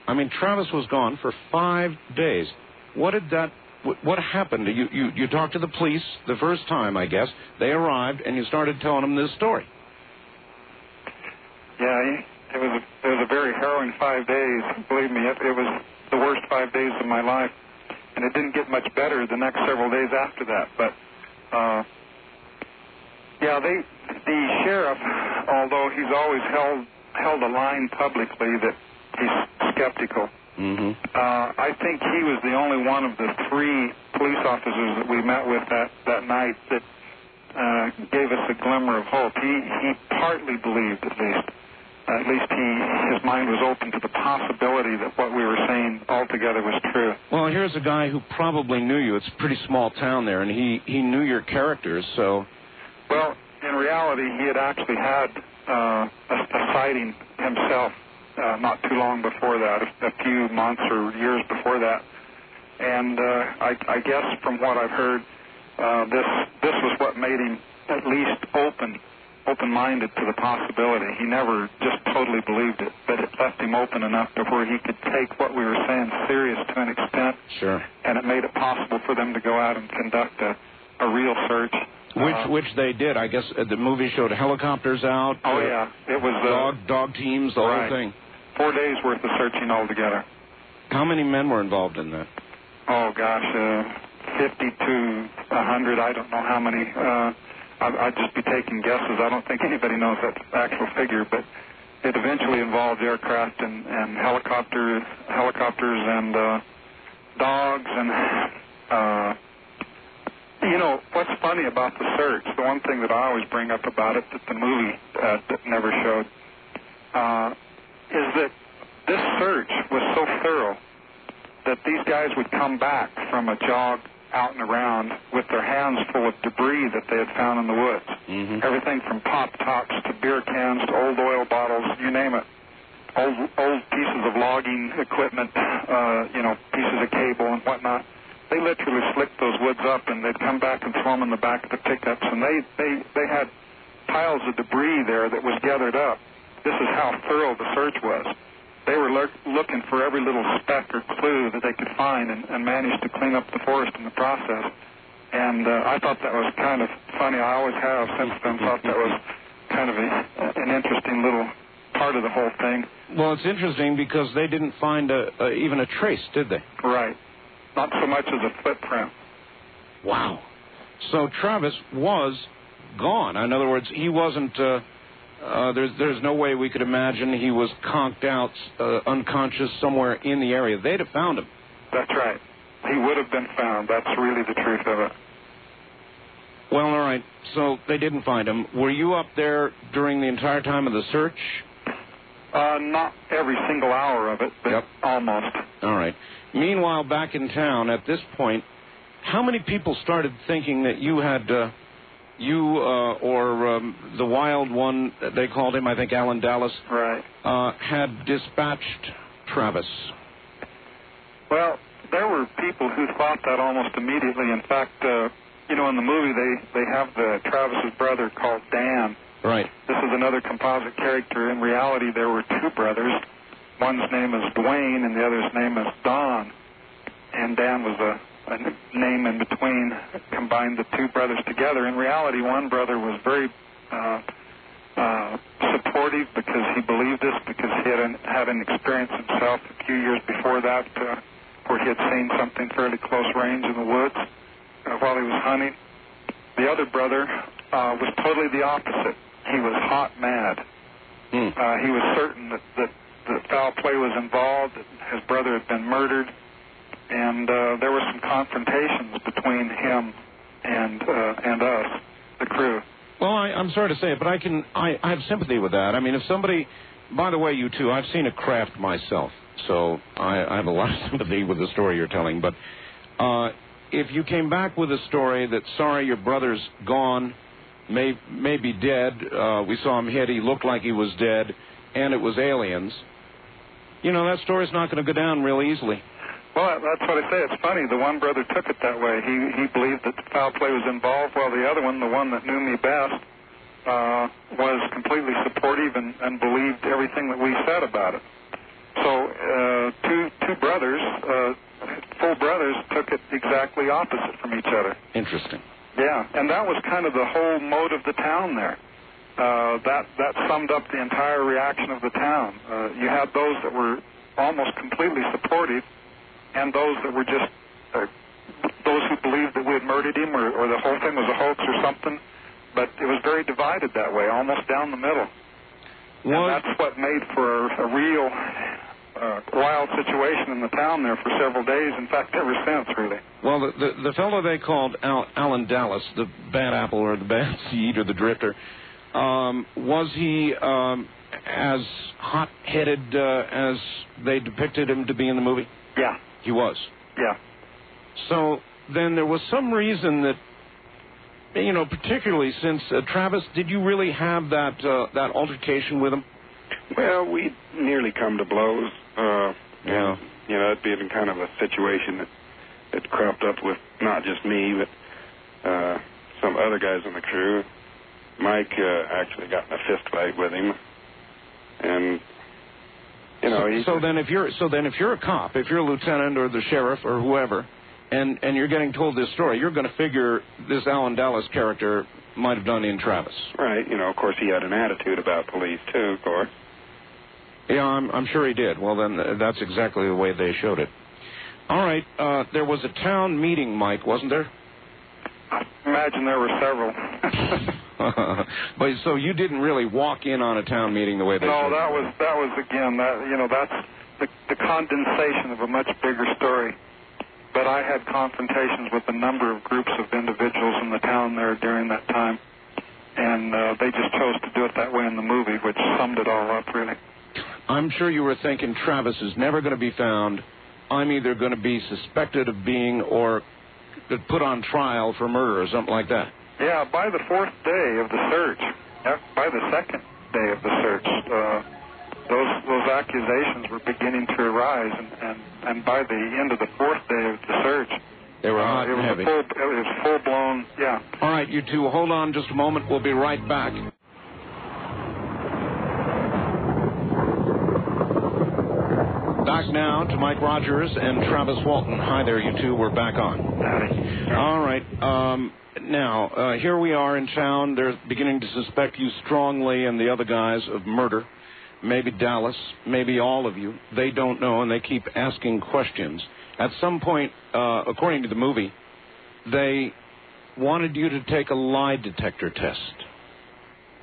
I mean, Travis was gone for five days. What did that? What, happened? You, you you talked to the police the first time, I guess. They arrived, and you started telling them this story. Yeah, it was a, it was a very harrowing five days. Believe me, it, it was the worst five days of my life, and it didn't get much better the next several days after that. But uh, yeah, they the sheriff, although he's always held held a line publicly that he's skeptical Mm-hmm. Uh, I think he was the only one of the three police officers that we met with that, that night that uh, gave us a glimmer of hope. He, he partly believed, at least. at least he, his mind was open to the possibility that what we were saying altogether was true. Well, here's a guy who probably knew you. It's a pretty small town there, and he, he knew your characters, so. Well, in reality, he had actually had uh, a, a sighting himself uh, not too long before that, a, few months or years before that. And uh, I, I guess from what I've heard, uh, this this was what made him at least open open-minded to the possibility. He never just totally believed it, but it left him open enough to where he could take what we were saying serious to an extent, Sure. and it made it possible for them to go out and conduct a, a real search. Which Uh, which they did. I guess uh, the movie showed helicopters out. oh uh, yeah, it was uh, Dog dog teams, the Right. whole thing. Four days worth of searching altogether. How many men were involved in that? Oh gosh, uh, 50 to a 100. I don't know how many. Uh, I, I'd just be taking guesses. I don't think anybody knows that actual figure, but it eventually involved aircraft and, and helicopters, helicopters and uh, dogs and. Uh, you know what's funny about the search? The one thing that I always bring up about it that the movie uh, that never showed uh, is that this search was so thorough that these guys would come back from a jog out and around with their hands full of debris that they had found in the woods. Mm-hmm. Everything from pop tops to beer cans to old oil bottles, you name it. Old old pieces of logging equipment, uh, you know, pieces of cable and whatnot. They literally slicked those woods up and they'd come back and throw them in the back of the pickups and they they they had piles of debris there that was gathered up. This is how thorough the search was they were lurk, looking for every little speck or clue that they could find and, and managed to clean up the forest in the process. And uh, I thought that was kind of funny. I always have since then thought that was kind of a, an interesting little part of the whole thing. Well, it's interesting because they didn't find a, a, even a trace, did they? Right. Not so much as a footprint. Wow. So Travis was gone. In other words, he wasn't. Uh, uh, there's there's no way we could imagine he was conked out, uh, unconscious somewhere in the area. They'd have found him. That's right. He would have been found. That's really the truth of it. Well, all right. So they didn't find him. Were you up there during the entire time of the search? Uh, not every single hour of it, but Yep. almost. All right. Meanwhile, back in town at this point, how many people started thinking that you had, uh, you uh, or um, the wild one, they called him, I think Allen Dalis, Right. uh, had dispatched Travis? Well, there were people who thought that almost immediately. In fact, uh, you know, in the movie they they have the Travis's brother called Dan. Right. This is another composite character. In reality, there were two brothers. One's name is Duane, and the other's name is Don. And Dan was a, a name in between. Combined the two brothers together. In reality, one brother was very uh, uh, supportive because he believed this, because he had an, had an experience himself a few years before that, uh, where he had seen something fairly close range in the woods uh, while he was hunting. The other brother uh, was totally the opposite. He was hot mad. Hmm. Uh, he was certain that, that, that foul play was involved, that his brother had been murdered, and uh, there were some confrontations between him and uh, and us, the crew. Well, I, I'm sorry to say it, but I can I, I have sympathy with that. I mean, if somebody, by the way, you too, I've seen a craft myself, so I, I have a lot of sympathy with the story you're telling. But uh, if you came back with a story that sorry your brother's gone, may may be dead, uh, we saw him hit, he looked like he was dead, and it was aliens. You know that story's not going to go down real easily. Well, that's what I say. It's funny. The one brother took it that way. He he believed that foul play was involved, while the other one, the one that knew me best, uh, was completely supportive and, and believed everything that we said about it. So uh, two two brothers, uh, full brothers, took it exactly opposite from each other. Interesting. Yeah, and that was kind of the whole mode of the town there. Uh, that that summed up the entire reaction of the town. Uh, you had those that were almost completely supportive, and those that were just uh, those who believed that we had murdered him, or, or the whole thing was a hoax or something. But it was very divided that way, almost down the middle. And that's what made for a real uh, wild situation in the town there for several days. In fact, ever since, really. Well, the, the, the fellow they called Al, Allen Dalis, the bad apple or the bad seed or the drifter, um, was he um, as hot-headed uh, as they depicted him to be in the movie? Yeah, He was. yeah. So then there was some reason that, you know, particularly since uh, Travis, did you really have that uh, that altercation with him? Well, we nearly come to blows. Uh, Yeah. You know, it'd been kind of a situation that that cropped up with not just me, but uh, some other guys in the crew. Mike uh, actually got in a fist fight with him, and you know, so, so then if you're so then if you're a cop, if you're a lieutenant or the sheriff or whoever, and and you're getting told this story, you're going to figure this Allen Dalis character might have done in Travis. Right. You know, of course, he had an attitude about police too. Of course. Yeah, I'm, I'm sure he did. Well, then uh, that's exactly the way they showed it. All right, uh, there was a town meeting, Mike, wasn't there? I Imagine there were several. but so you didn't really walk in on a town meeting the way they no, that was that was again that you know that's the, the condensation of a much bigger story. But I had confrontations with a number of groups of individuals in the town there during that time, and uh, they just chose to do it that way in the movie, which summed it all up really. I'm sure you were thinking Travis is never going to be found. I'm either going to be suspected of being or put on trial for murder or something like that. Yeah, by the fourth day of the search, by the second day of the search, uh, those those accusations were beginning to arise, and, and, and by the end of the fourth day of the search, They were uh, hot it and was heavy. full it was full blown. Yeah. All right, you two, hold on just a moment. We'll be right back. Back now to Mike Rogers and Travis Walton. Hi there, you two. We're back on. All right. Um, now, uh, here we are in town. They're beginning to suspect you strongly and the other guys of murder. Maybe Dalis, maybe all of you. They don't know, and they keep asking questions. At some point, uh, according to the movie, they wanted you to take a lie detector test.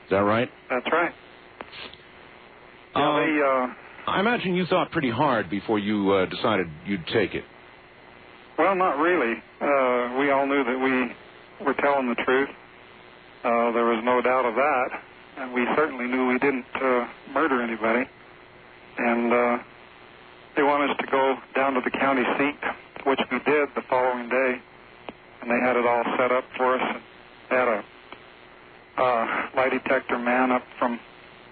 Is that right? That's right. Yeah, Um, they, uh, I imagine you thought pretty hard before you uh, decided you'd take it. well, not really. Uh, we all knew that we were telling the truth. Uh, there was no doubt of that, and we certainly knew we didn't uh, murder anybody. And uh, they wanted us to go down to the county seat, which we did the following day, and they had it all set up for us. They had a uh, lie detector man up from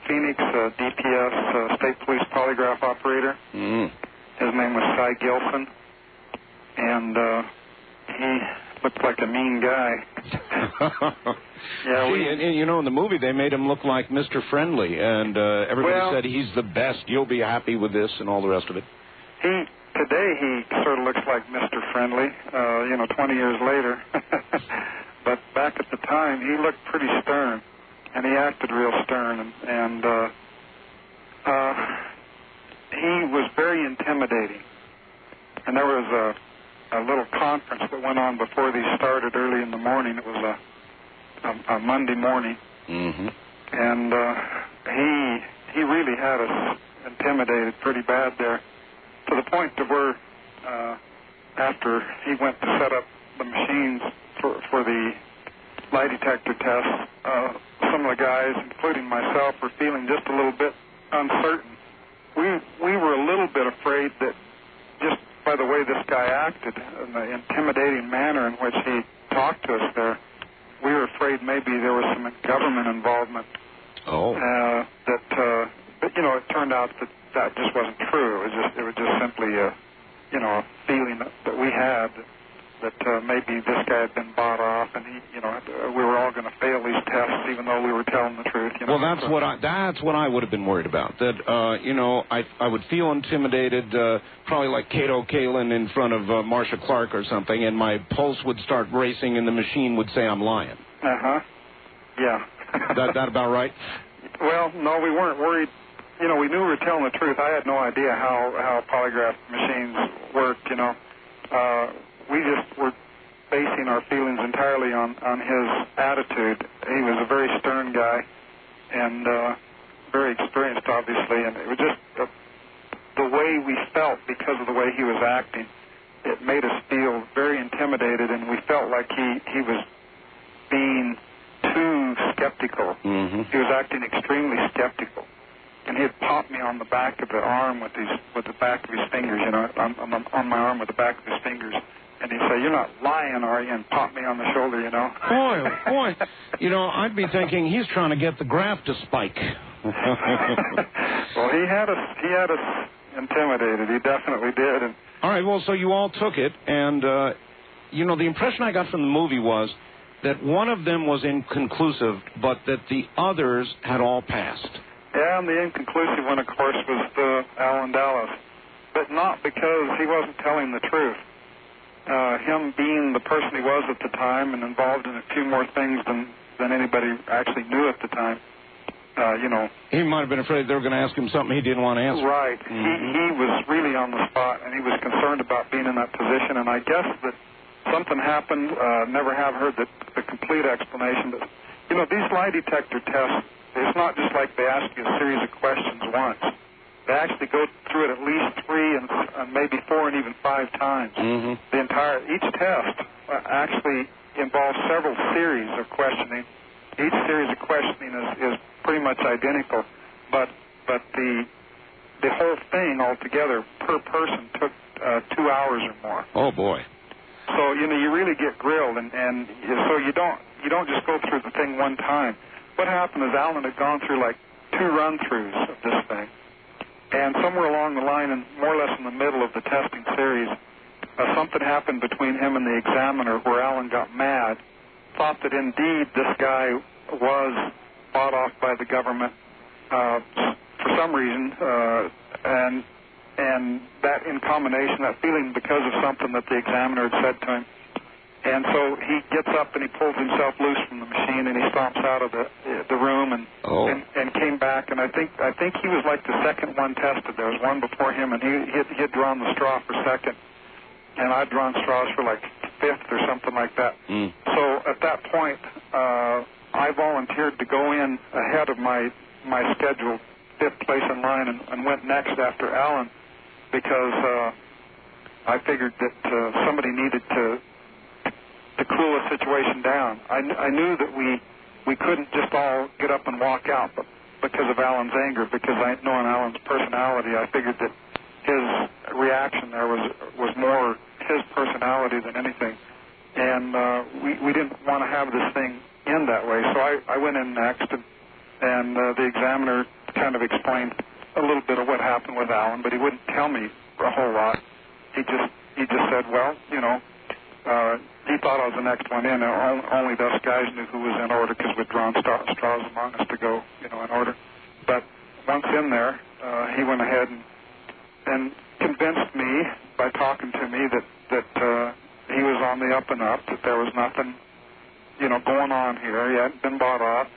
Phoenix, uh, DPS, uh, state police polygraph operator. Mm. His name was Cy Gilson, and uh, he looked like a mean guy. Yeah, See, we- and, and, you know, in the movie they made him look like Mr. Friendly, and uh, everybody Well- said he's the best. You'll be happy with this, and all the rest of it. He today he sort of looks like Mr. Friendly, uh, you know, 20 years later. but back at the time, he looked pretty stern, and he acted real stern, and, and uh, uh, he was very intimidating. And there was a, a little conference that went on before these started early in the morning. It was a, a, a Monday morning, Mm-hmm. and uh, he he really had us intimidated pretty bad there, to the point to where uh, after he went to set up the machines for for the lie detector test, uh, some of the guys, including myself, were feeling just a little bit uncertain. We we were a little bit afraid that just by the way this guy acted and the intimidating manner in which he talked to us there, we were afraid maybe there was some government involvement Oh. uh, that, uh, but you know, it turned out that that just wasn't true. It was just, it was just simply a, you know, a feeling that, that we had that uh, maybe this guy had been bought off, and he, you know, we were all going to fail these tests, even though we were telling the truth. You know. Well, that's So- what I that's what I would have been worried about. That uh, you know, I I would feel intimidated, uh, probably like Kato Kaelin in front of uh, Marcia Clark or something, and my pulse would start racing, and the machine would say I'm lying. Uh huh. Yeah. That that about right? Well, no, we weren't worried. You know, we knew we were telling the truth. I had no idea how how polygraph machines worked. You know, uh, we just were basing our feelings entirely on on his attitude. He was a very stern guy, and uh, very experienced, obviously, and it was just uh, the way we felt because of the way he was acting, it made us feel very intimidated, and we felt like he he was being too skeptical. Mm-hmm. He was acting extremely skeptical, and he'd pop me on the back of the arm with his with the back of his fingers, you know, on, the- on my arm with the back of his fingers, and he'd say, "You're not lying, are you?" and pop me on the shoulder, you know. Boy, oh boy. You know, I'd be thinking he's trying to get the graph to spike. well, he had us he had us intimidated. He definitely did, and All right, well, so you all took it, and, uh, you know, the impression I got from the movie was that one of them was inconclusive, but that the others had all passed. Yeah, and the inconclusive one, of course, was the Allen Dalis, but not because he wasn't telling the truth. Uh, him being the person he was at the time and involved in a few more things than than anybody actually knew at the time. Uh, you know, He might have been afraid they were going to ask him something he didn't want to answer. right? Mhm. He he was really on the spot, and he was concerned about being in that position. And I guess that something happened. Uh, never have heard the the complete explanation, but you know, these lie detector tests. It's not just like they ask you a series of questions once. They actually go through it at least three and, and maybe four and even five times. Mm-hmm. The entire each test uh, actually involves several series of questioning. Each series of questioning is, is pretty much identical, but but the the whole thing altogether per person took uh, two hours or more. Oh, boy. So you know you really get grilled, and and so you don't you don't just go through the thing one time. What happened is Allen had gone through like two run-throughs of this thing, and somewhere along the line, and more or less in the middle of the testing series, uh, something happened between him and the examiner where Allen got mad, thought that indeed this guy was bought off by the government uh, for some reason, uh, and and that in combination, that feeling because of something that the examiner had said to him. And so he gets up and he pulls himself loose from the machine and he stomps out of the the room and Oh. and, and came back and I think I think he was like the second one tested. There was one before him and he he had, he had drawn the straw for second, and I'd drawn straws for like fifth or something like that. Mm. So at that point, uh, I volunteered to go in ahead of my my scheduled fifth place in line and, and went next after Allen because uh, I figured that uh, somebody needed to to cool a situation down. I, I knew that we we couldn't just all get up and walk out, but because of Allen's anger, because I knowing Allen's personality, I figured that his reaction there was was more his personality than anything, and uh, we we didn't want to have this thing end that way. So I I went in next, and, and uh, the examiner kind of explained a little bit of what happened with Allen, but he wouldn't tell me a whole lot. He just he just said, well, you know, uh, he thought I was the next one in. and Only those guys knew who was in order because we'd drawn straw, straws among us to go, you know, in order. But once in there, uh, he went ahead and and convinced me by talking to me that that uh, he was on the up and up, that there was nothing, you know, going on here. He hadn't been bought off.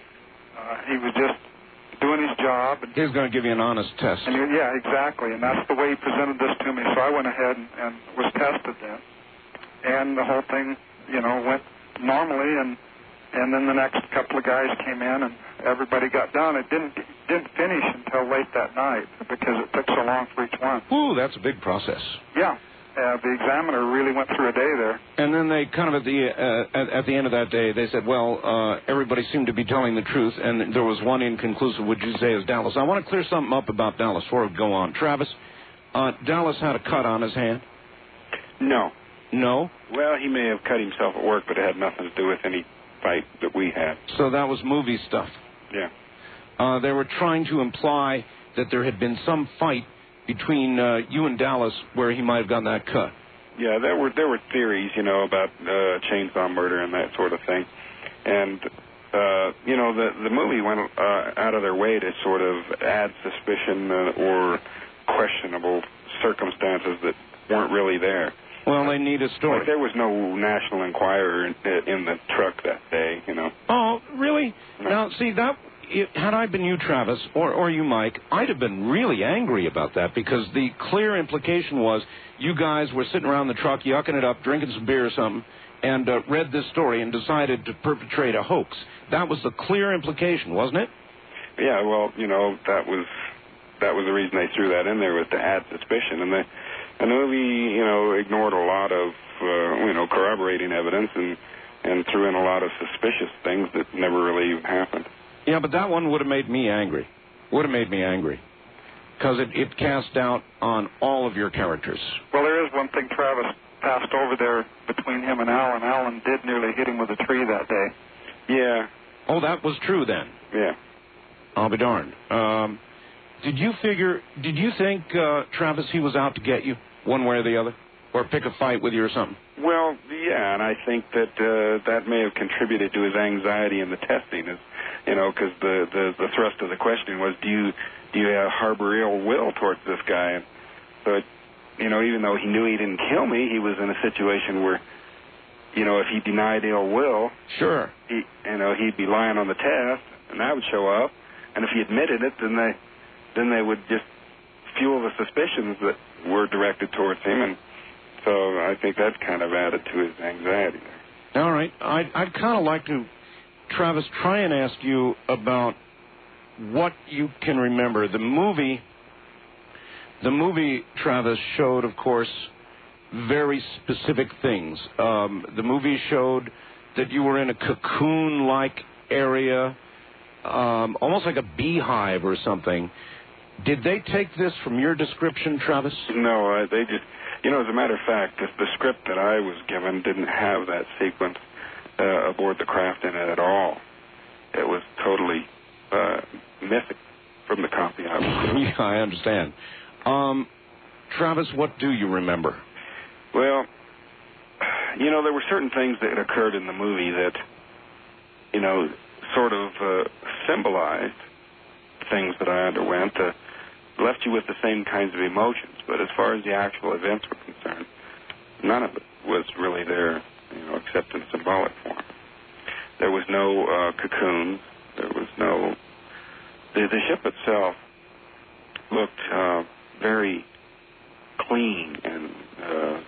Uh, he was just doing his job and He was going to give you an honest test. and yeah, exactly. And that's the way he presented this to me. So I went ahead and, and was tested then. And the whole thing, you know, went normally and and then the next couple of guys came in and everybody got done. It didn't didn't finish until late that night because it took so long for each one. Ooh, that's a big process. Yeah. Uh, the examiner really went through a day there. And then they kind of at the uh, at, at the end of that day, they said, well, uh, everybody seemed to be telling the truth, and there was one inconclusive. Would you say is Dalis? I want to clear something up about Dalis before we go on. Travis, uh, Dalis had a cut on his hand. No. No, Well, he may have cut himself at work, but it had nothing to do with any fight that we had. so that was movie stuff. Yeah. Uh, they were trying to imply that there had been some fight between uh, you and Dalis where he might have gotten that cut. Yeah, there were there were theories, you know, about uh, chainsaw murder and that sort of thing, and uh, you know the the movie went uh, out of their way to sort of add suspicion uh, or questionable circumstances that weren't really there. Well, they need a story. Like there was no National Enquirer in, in the truck that day, you know. Oh, really? Now, see that. It, had I been you, Travis, or or you, Mike, I'd have been really angry about that because the clear implication was you guys were sitting around the truck, yucking it up, drinking some beer or something, and uh, read this story and decided to perpetrate a hoax. That was the clear implication, wasn't it? Yeah, well, you know that was that was the reason they threw that in there was to add suspicion. And the, and the movie, you know, ignored a lot of, uh, you know, corroborating evidence and and threw in a lot of suspicious things that never really even happened. Yeah, but that one would have made me angry. Would have made me angry. Because it, it cast doubt on all of your characters. Well, there is one thing Travis passed over there between him and Allen. Allen did nearly hit him with a tree that day. Yeah, Oh, that was true then. yeah. I'll be darned. Um, did you figure, did you think, uh, Travis, he was out to get you, one way or the other? Or pick a fight with you or something? Well, yeah, and I think that uh, that may have contributed to his anxiety in the testing, is you know, because the, the the thrust of the question was, do you do you harbor ill will towards this guy? And so, it, you know, even though he knew he didn't kill me, he was in a situation where, you know, if he denied ill will, Sure. he, you know, he'd be lying on the test, and that would show up. And if he admitted it, then they then they would just fuel the suspicions that were directed towards him, and so I think that kind of added to his anxiety. All right. I'd, I'd kind of like to, Travis, try and ask you about what you can remember. The movie, the movie, Travis, showed, of course, very specific things. Um, the movie showed that you were in a cocoon like area, um, almost like a beehive or something. Did they take this from your description, Travis? No, uh, they just, you know, as a matter of fact, the, the script that I was given didn't have that sequence uh, aboard the craft in it at all. It was totally uh, missing from the copy I was given. yeah, I understand. Um, Travis, what do you remember? Well, you know, there were certain things that occurred in the movie that, you know, sort of uh, symbolized things that I underwent, uh, left you with the same kinds of emotions. But as far as the actual events were concerned, none of it was really there, you know, except in symbolic form. There was no uh, cocoon. There was no. The, the ship itself looked uh, very clean and uh,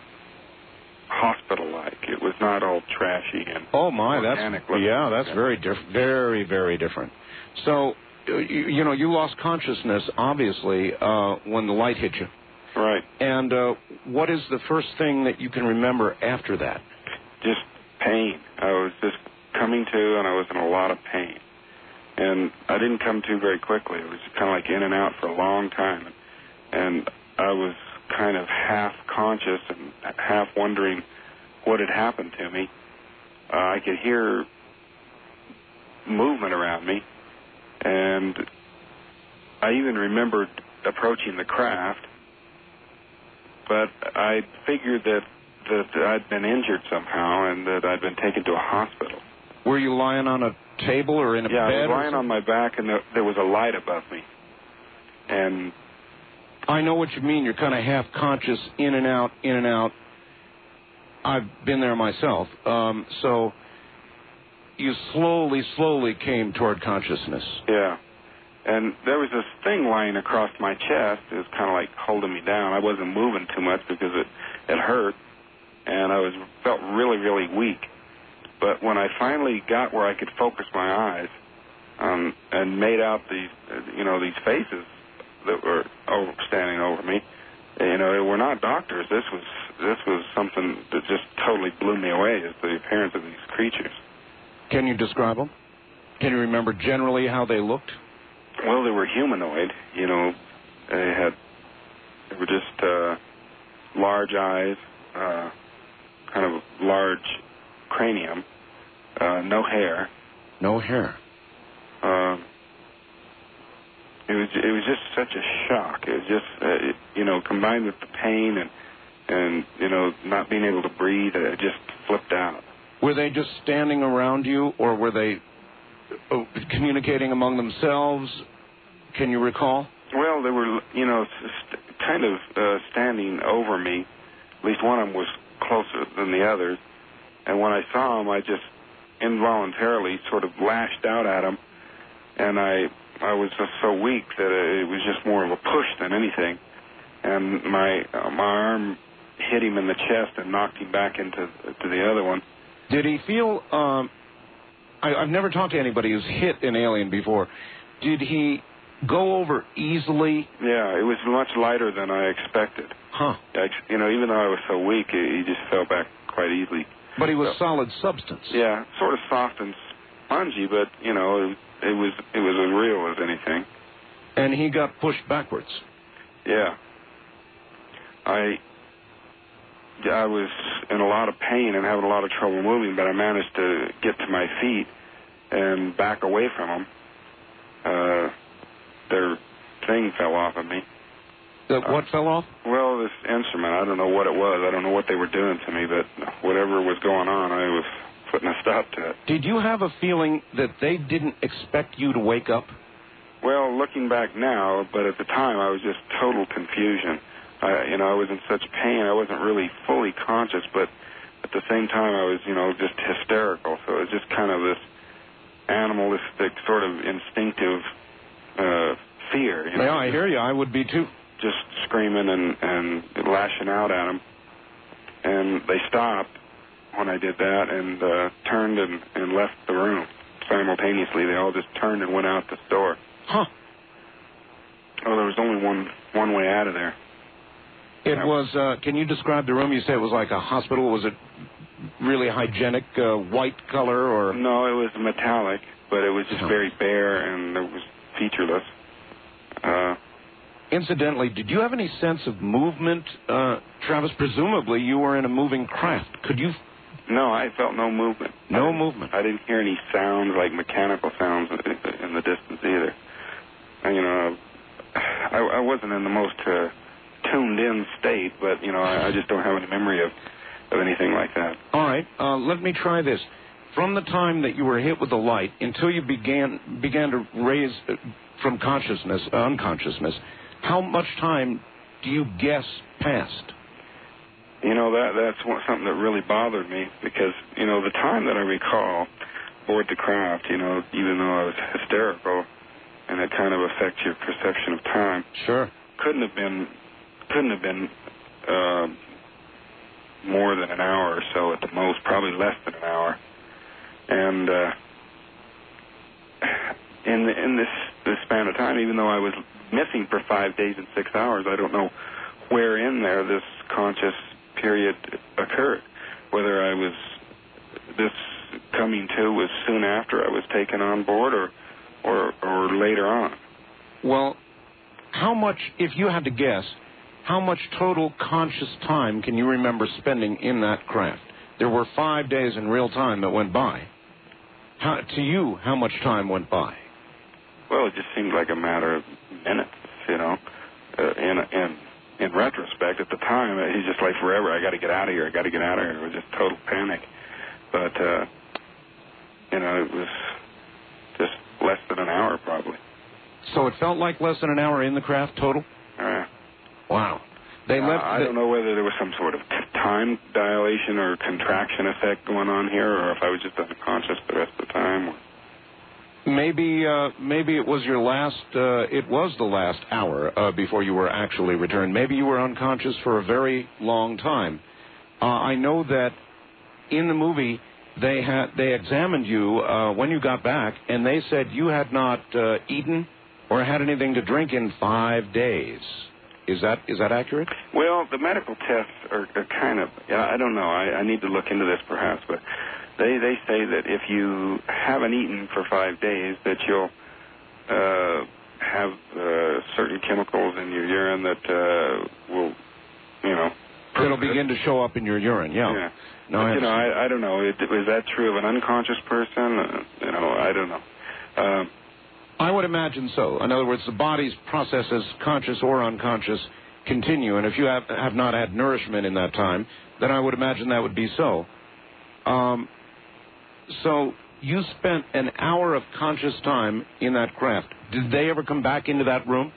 hospital-like. It was not all trashy and Oh my, that's yeah, that's very different, very very different. So, you, you know, you lost consciousness obviously uh, when the light hit you. right. And uh, what is the first thing that you can remember after that? Just pain. I was just coming to, and I was in a lot of pain. And I didn't come to very quickly. It was kind of like in and out for a long time, and I was kind of half conscious and half wondering what had happened to me. Uh, I could hear movement around me, and I even remembered approaching the craft, but I figured that that I'd been injured somehow and that I'd been taken to a hospital. Were you lying on a table or in a yeah, bed? Yeah, I was lying on my back, and there, there was a light above me, and I know what you mean. You're kind of half conscious, in and out, in and out. I've been there myself. Um, so you slowly, slowly came toward consciousness. Yeah. And there was this thing lying across my chest. It was kind of like holding me down. I wasn't moving too much because it it hurt, and I was felt really really weak. But when I finally got where I could focus my eyes, um, and made out these you know these faces that were over, standing over me, you know, they were not doctors. This was this was something that just totally blew me away. Is the appearance of these creatures. Can you describe them? Can you remember generally how they looked? Well, they were humanoid. You know, they had they were just uh, large eyes, uh, kind of large cranium, uh, no hair. No hair. Um, it was it was just such a shock. It was just uh, it, you know combined with the pain and and you know not being able to breathe, it just flipped out. Were they just standing around you, or were they uh, communicating among themselves? Can you recall? Well, they were, you know, kind of uh, standing over me. At least one of them was closer than the others. And when I saw them, I just involuntarily sort of lashed out at them. And I, I was just so weak that it was just more of a push than anything. And my, uh, my arm hit him in the chest and knocked him back into to the other one. Did he feel? Um, I, I've never talked to anybody who's hit an alien before. Did he go over easily? Yeah, it was much lighter than I expected. Huh. I, you know, even though I was so weak, he just fell back quite easily. But he was solid substance. Yeah, sort of soft and spongy, but you know, it, it was it was as real as anything. And he got pushed backwards. Yeah. I I was in a lot of pain and having a lot of trouble moving, but I managed to get to my feet and back away from them. Uh, their thing fell off of me. Uh, what fell off? Well, this instrument, I don't know what it was. I don't know what they were doing to me, but whatever was going on, I was putting a stop to it. Did you have a feeling that they didn't expect you to wake up? Well, looking back now, but at the time I was just total confusion. I, you know, I was in such pain. I wasn't really fully conscious, but at the same time I was, you know, just hysterical. So it was just kind of this animalistic sort of instinctive uh, fear. You know, Yeah, I hear you. I would be too. just screaming and and lashing out at them. And they stopped when I did that and uh, turned and, and left the room simultaneously. They all just turned and went out the door. Huh. Oh, there was only one one way out of there. It was. Uh, can you describe the room? You say it was like a hospital. Was it really hygienic, uh, white color, or? No, it was metallic, but it was just Oh. very bare and it was featureless. Uh, Incidentally, did you have any sense of movement, uh, Travis? Presumably, you were in a moving craft. Could you? no, I felt no movement. No I movement. I didn't hear any sounds like mechanical sounds in- in the distance either. And, you know, I, I wasn't in the most uh, tuned in state, but you know, I, I just don't have any memory of of anything like that. All right. Uh, let me try this. From the time that you were hit with the light until you began began to raise uh, from consciousness, uh, unconsciousness, how much time do you guess passed? You know that that's one, something that really bothered me because you know the time that I recall aboard the craft, you know, even though I was hysterical, and it kind of affects your perception of time, Sure. couldn't have been couldn't have been uh, more than an hour or so at the most, probably less than an hour. And uh, in in this this span of time, even though I was missing for five days and six hours, I don't know where in there this conscious period occurred. Whether I was this coming to was soon after I was taken on board, or or or later on. Well, how much, if you had to guess, how much total conscious time can you remember spending in that craft? There were five days in real time that went by. How, to you, how much time went by? Well, it just seemed like a matter of minutes, you know. Uh, in in in retrospect, at the time, uh, he's just like forever. I got to get out of here. I got to get out of here. It was just total panic. But uh, you know, it was just less than an hour, probably. So it felt like less than an hour in the craft total? Uh, Wow. They uh. I don't know whether there was some sort of time dilation or contraction effect going on here, or if I was just unconscious the rest of the time. Maybe, uh, maybe it was your last. Uh, it was the last hour uh, before you were actually returned. Maybe you were unconscious for a very long time. Uh, I know that in the movie they had they examined you uh, when you got back, and they said you had not uh, eaten or had anything to drink in five days. Is that is that accurate? Well, the medical tests are, are kind of, I don't know. I, I need to look into this perhaps, but they, they say that if you haven't eaten for five days, that you'll uh, have uh, certain chemicals in your urine that uh, will, you know. It'll begin to show up in your urine. Yeah. Yeah. No, but, I you know. I, I don't know. It, is that true of an unconscious person? Uh, you know, I don't know. Um, I would imagine so. In other words, the body's processes, conscious or unconscious, continue. And if you have, have not had nourishment in that time, then I would imagine that would be so. Um, so you spent an hour of conscious time in that craft. Did they ever come back into that room?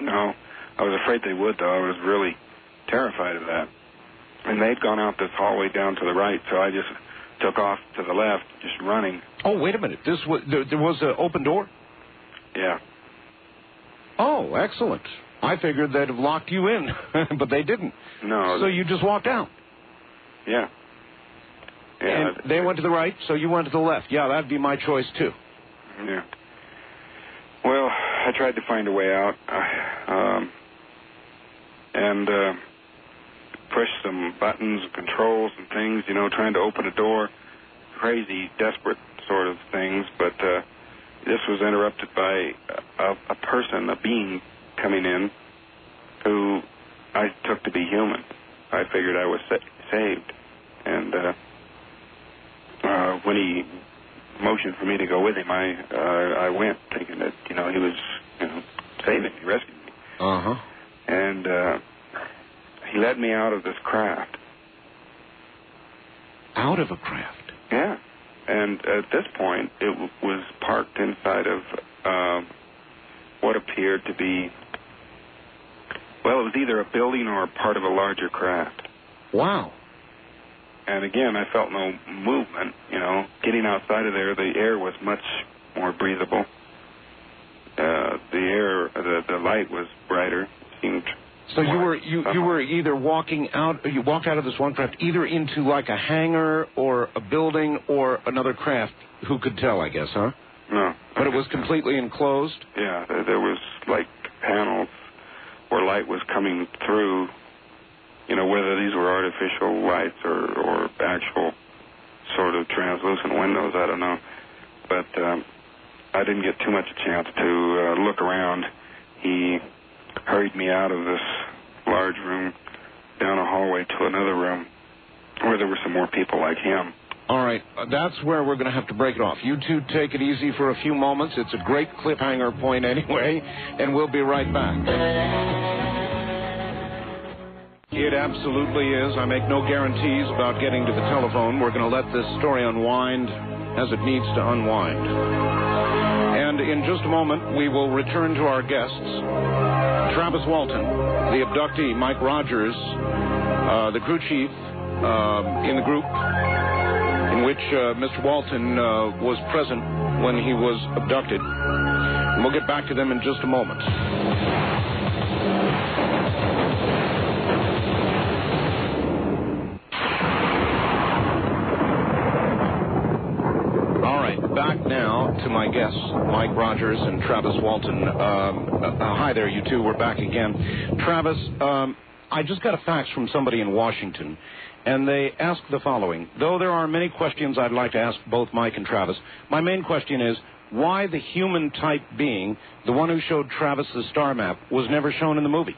No, I was afraid they would, though. I was really terrified of that. And they'd gone out this hallway down to the right, so I just took off to the left, just running. Oh, wait a minute. This was there, there was an open door. Yeah. Oh, excellent. I figured they'd have locked you in, but they didn't. No. So you just walked out. Yeah. Yeah. and they went to the right, so you went to the left. Yeah, that'd be my choice too. Yeah. Well, I I tried to find a way out, uh, um, and uh, pushed some buttons and controls and things, you know, trying to open a door. Crazy, desperate sort of things, but uh, this was interrupted by a, a person, a being coming in, who I took to be human. I figured I was sa- saved, and uh, uh, when he motioned for me to go with him, I uh, I went, thinking that you know he was you know saving me, rescuing me, Uh huh. and uh, he led me out of this craft. Out of a craft. Yeah, and at this point, it w- was parked inside of um, what appeared to be. Well, it was either a building or a part of a larger craft. Wow. And again, I felt no movement. You know, getting outside of there, the air was much more breathable. Uh, the air, the the light was brighter. Seemed. So you were you you were either walking out you walked out of this one craft either into like a hangar or a building or another craft. Who could tell? I guess, huh? No. But it was completely enclosed. Yeah, there, there was like panels where light was coming through. You know, whether these were artificial lights or or actual sort of translucent windows, I don't know. But um, I didn't get too much a chance to uh, look around. He hurried me out of this large room down a hallway to another room where there were some more people like him. All right, uh, that's where we're going to have to break it off. You two take it easy for a few moments. It's a great cliffhanger point anyway, and we'll be right back. It absolutely is. I make no guarantees about getting to the telephone. We're going to let this story unwind as it needs to unwind. In just a moment, we will return to our guests. Travis Walton, the abductee, Mike Rogers, uh, the crew chief um, in the group in which uh, Mr. Walton uh, was present when he was abducted. And we'll get back to them in just a moment. All right, back now to my guests, Mike Rogers and Travis Walton. Um, uh, hi there, you two. We're back again. Travis, um, I just got a fax from somebody in Washington, and they asked the following. Though there are many questions I'd like to ask both Mike and Travis, my main question is why the human type being, the one who showed Travis the star map, was never shown in the movie?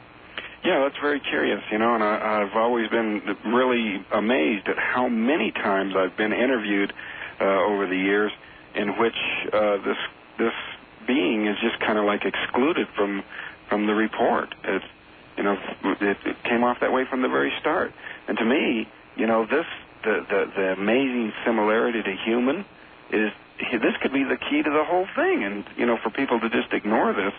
Yeah, that's very curious, you know, and I, I've always been really amazed at how many times I've been interviewed uh, over the years in which uh, this this being is just kind of like excluded from from the report. It's you know it, it came off that way from the very start, and to me, you know, this the the, the amazing similarity to human is this could be the key to the whole thing, and you know, for people to just ignore this.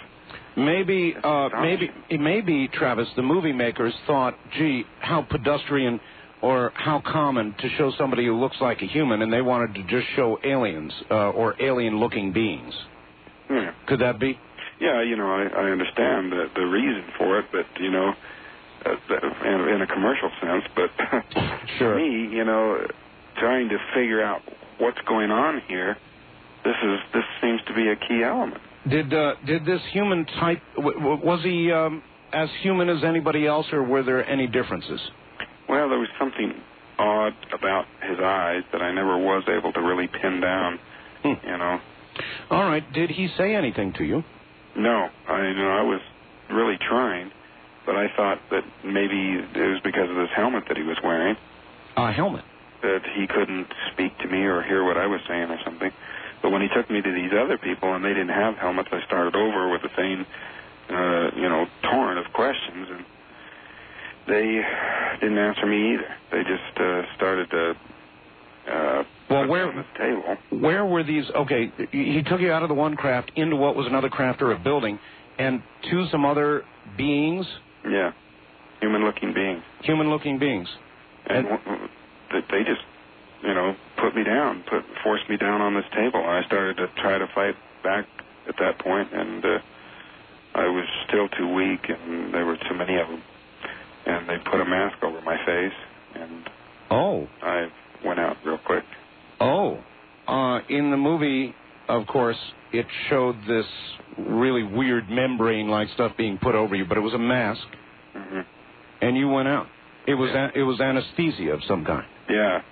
Maybe, uh, maybe, it may be, Travis, the movie makers thought, gee, how pedestrian or how common to show somebody who looks like a human, and they wanted to just show aliens uh, or alien-looking beings. Yeah. Could that be? Yeah, you know, I, I understand the, the reason for it, but you know, uh, in, in a commercial sense. But Sure. me, you know, trying to figure out what's going on here, this is this seems to be a key element. Did uh, did this human type w- w- was he um, as human as anybody else, or were there any differences? Well, there was something odd about his eyes that I never was able to really pin down. Hmm. You know, All right. Did he say anything to you? no, I you know I was really trying, but I thought that maybe it was because of this helmet that he was wearing. A helmet. that he couldn't speak to me or hear what I was saying or something. But when he took me to these other people and they didn't have helmets, I started over with the same, uh, you know, torrent of questions, and they didn't answer me either. They just uh, started to. Uh, Well, put where- on this table? Where were these? Okay, he took you out of the one craft into what was another craft or a building, and to some other beings, Yeah, human-looking beings, human-looking beings. and, And- w- w- that they just, you know, put me down, put forced me down on this table. I started to try to fight back at that point, and uh, I was still too weak, and there were too many of them. And they put a mask over my face, and Oh, I went out real quick. oh. Uh, in the movie, of course, it showed this really weird membrane-like stuff being put over you, but it was a mask, mm-hmm. and you went out. It was a- it was anesthesia of some kind. Yeah.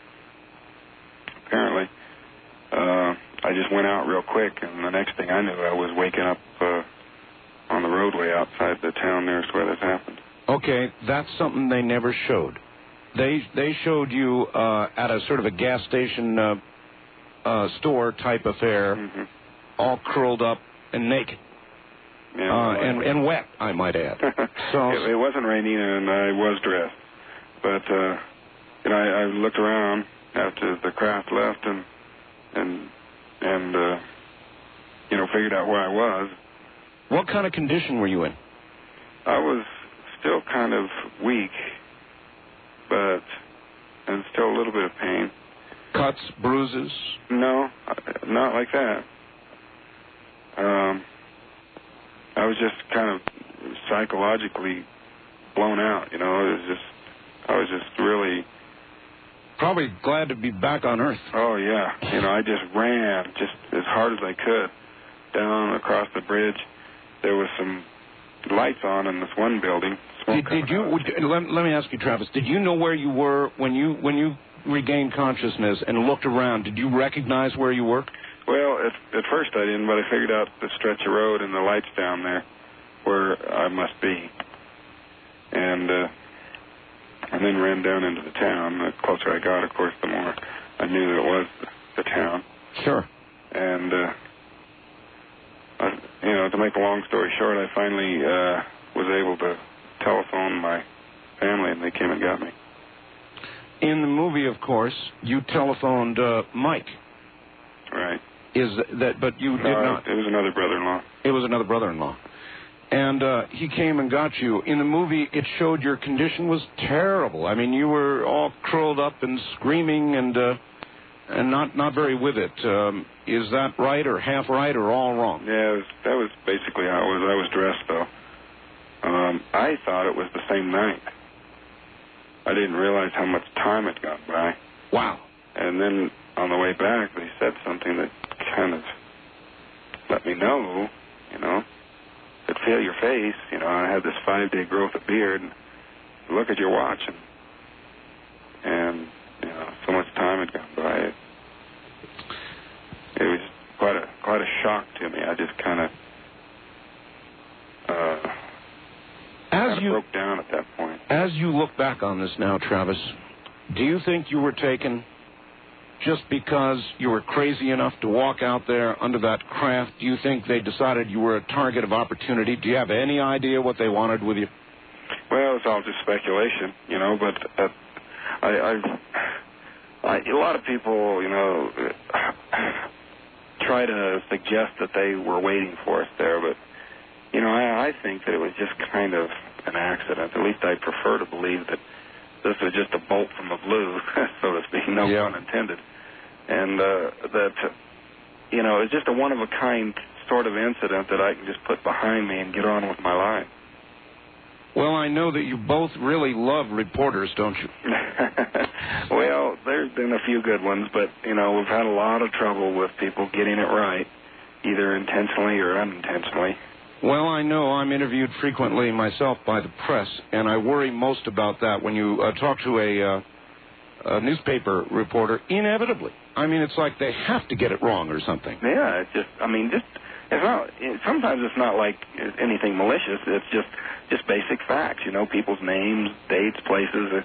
Apparently, uh, I just went out real quick, and the next thing I knew, I was waking up uh, on the roadway outside the town nearest where this happened. Okay, that's something they never showed. They they showed you uh, at a sort of a gas station uh, uh, store type affair, hmm all curled up and naked Yeah. uh, and and wet, I might add. So it, it wasn't raining, and I was dressed, but uh, you know, I, I looked around after the craft left, and and and uh, you know, figured out where I was. what kind of condition were you in? I was still kind of weak, but and still a little bit of pain. Cuts, bruises. No, uh, not like that. Um, I was just kind of psychologically blown out. You know, it was just, I was just really, Probably glad to be back on Earth. oh yeah. You know, I just ran just as hard as I could down across the bridge. There was some lights on in this one building. Did, did you? Would, let, let me ask you, Travis. Did you know where you were when you when you regained consciousness and looked around? Did you recognize where you were? Well, at, at first I didn't, but I figured out the stretch of road and the lights down there where I must be. And uh, and then ran down into the town. The closer I got, of course, the more I knew that it was the, the town. Sure. And uh, I, you know, to make a long story short, I finally uh, was able to telephone my family, and they came and got me. In the movie, of course, you telephoned uh, Mike. Right. Is that? But you did not. It was another brother-in-law. It was another brother-in-law, and uh, he came and got you. In the movie, it showed your condition was terrible. I mean, you were all curled up and screaming and uh, and not not very with it. Um, is that right, or half right, or all wrong? Yeah, was, that was basically how it was. I was dressed though. Um, I thought it was the same night. I didn't realize how much time had gone by. Wow. And then on the way back, they said something that kind of let me know, you know, could feel your face. You know, I had this five-day growth of beard. And look at your watch, and and you know, so much time had gone by. It, it was quite a shock to me. I just kind of uh, As you broke down at that point. as you look back on this now, Travis, do you think you were taken just because you were crazy enough to walk out there under that craft? Do you think they decided you were a target of opportunity? Do you have any idea what they wanted with you? Well, it's all just speculation, you know. But uh, I, I, I, a lot of people, you know, try to suggest that they were waiting for us there, but you know, I, I think that it was just kind of an accident. At least I prefer to believe that this was just a bolt from the blue, so to speak. No Yeah. pun intended. And uh, that, you know, it's just a one of a kind sort of incident that I can just put behind me and get on with my life. Well, I know that you both really love reporters, don't you? well, there's been a few good ones, but you know we've had a lot of trouble with people getting it right, either intentionally or unintentionally. Well, I know I'm interviewed frequently myself by the press, and I worry most about that when you uh, talk to a, uh, a newspaper reporter. Inevitably, I mean, it's like they have to get it wrong or something. Yeah, it's just I mean just it's not. It, sometimes it's not like anything malicious. It's just just basic facts. You know, people's names, dates, places. It,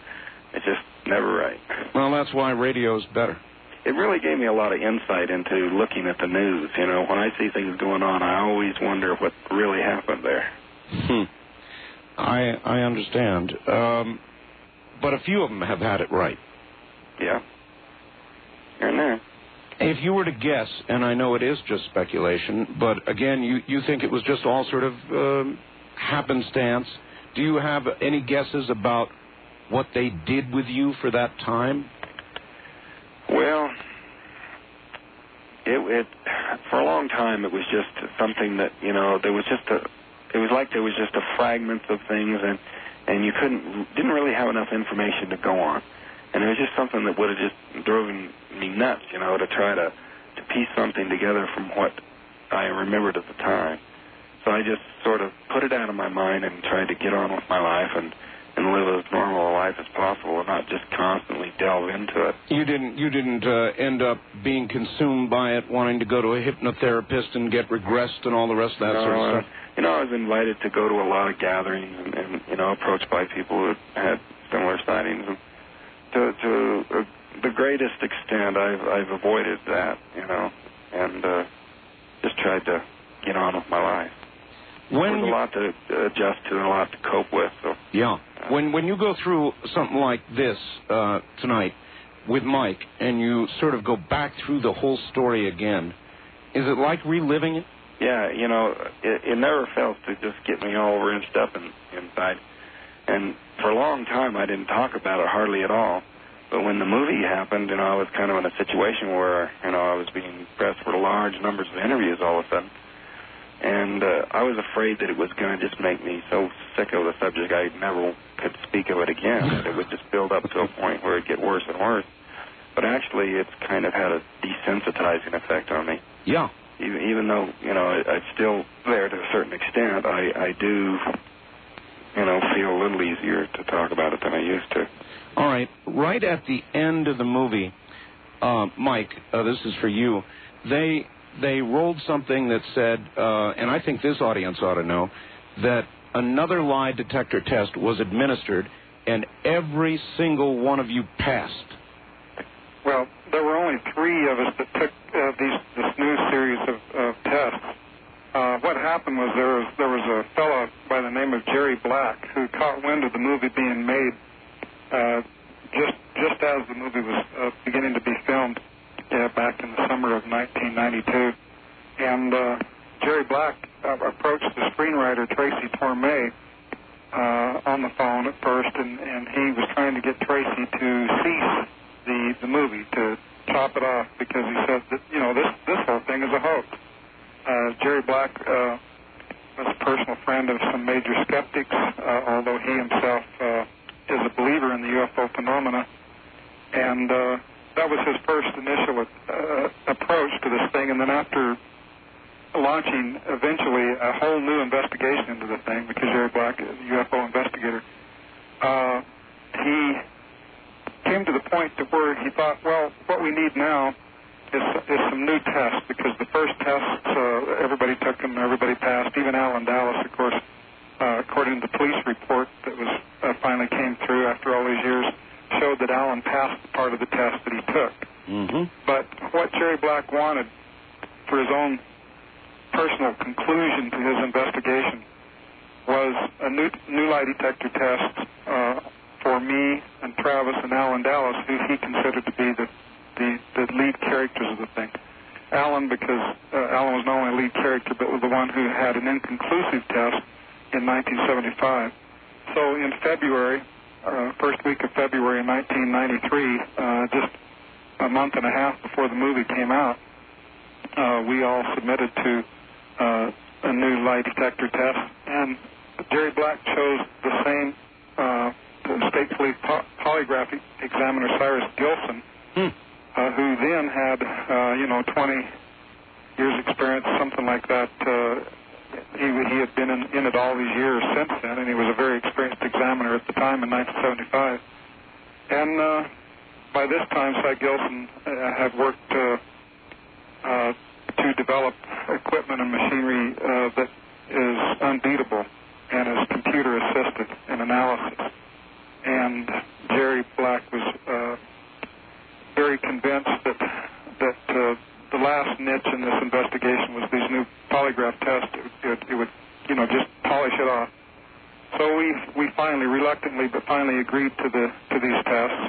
it's just never right. Well, that's why radio's better. It really gave me a lot of insight into looking at the news. You know, when I see things going on, I always wonder what really happened there. Hmm. I I understand, um, but a few of them have had it right. Yeah. Here and there. If you were to guess, and I know it is just speculation, but again, you, you think it was just all sort of um, happenstance. Do you have any guesses about what they did with you for that time? Well, it, it for a long time it was just something that you know there was just a it was like there was just a fragment of things and and you couldn't didn't really have enough information to go on and it was just something that would have just driven me nuts you know to try to to piece something together from what I remembered at the time so I just sort of put it out of my mind and tried to get on with my life and and live as normal a life as possible and not just constantly delve into it. You didn't you didn't uh, end up being consumed by it, wanting to go to a hypnotherapist and get regressed and all the rest of that No, sort of stuff. You know, I was invited to go to a lot of gatherings and, and you know, approached by people who had similar sightings. And to to uh, the greatest extent, I've I've avoided that, you know, and uh, just tried to get on with my life. When There's a lot to adjust to and a lot to cope with. So Yeah. When when you go through something like this uh, tonight with Mike, and you sort of go back through the whole story again, is it like reliving it? yeah, you know, it, it never fails to just get me all wrenched up in, inside. And for a long time, I didn't talk about it hardly at all. But when the movie happened, you know, I was kind of in a situation where, you know, I was being pressed for large numbers of interviews all of a sudden. And uh, I was afraid that it was going to just make me so sick of the subject I never could speak of it again. that it would just build up to a point where it'd get worse and worse. But actually, it's kind of had a desensitizing effect on me Yeah. even, even though you know I, I'm still there to a certain extent, I, I do, you know, feel a little easier to talk about it than I used to. All right. Right at the end of the movie, uh, Mike, uh, this is for you. They they rolled something that said, uh, and I think this audience ought to know that another lie detector test was administered, and every single one of you passed. Well, there were only three of us that took uh, these this new series of, of tests. Uh, what happened was there was there was a fellow by the name of Jerry Black who caught wind of the movie being made uh, just just as the movie was uh, beginning to be filmed uh, back in the summer of 1992, and uh, Jerry Black uh, approached the screenwriter Tracy Torme uh, on the phone at first, and, and he was trying to get Tracy to cease the the movie to chop it off because he said that you know this this whole thing is a hoax. Uh, Jerry Black uh, was a personal friend of some major skeptics, uh, although he himself is a believer in the UFO phenomena, and that was his first initial approach to this thing. And then after launching eventually a whole new investigation into the thing, because Jerry Black is a UFO investigator, uh, he came to the point to where he thought, well, what we need now is, is some new tests because the first tests, uh, everybody took them, everybody passed. Even Allen Dalis, of course, uh, according to the police report that was uh, finally came through after all these years, showed that Allen passed the part of the test that he took. Mm-hmm. But what Jerry Black wanted for his own personal conclusion to his investigation was a new, new lie detector test uh, for me and Travis and Allen Dalis, who he considered to be the, the, the lead characters of the thing. Allen, because uh, Allen was not only a lead character, but was the one who had an inconclusive test in 1975. So in February, uh, first week of February in 1993, uh, just a month and a half before the movie came out, uh, we all submitted to uh, a new lie detector test, and Jerry Black chose the same uh, state police po- polygraph examiner Cyrus Gilson, Hmm. Uh, who then had uh, you know 20 years experience, something like that. Uh, he he had been in, in it all these years since then, and he was a very experienced examiner at the time in 1975. And uh, by this time, Cy Gilson uh, had worked uh, uh, to develop equipment and machinery uh, that is unbeatable and is computer assisted in analysis. And Jerry Black was uh, very convinced that that uh, the last niche in this investigation was these new polygraph tests. It, it, it would, you know, just polish it off. So we we finally, reluctantly, but finally agreed to the to these tests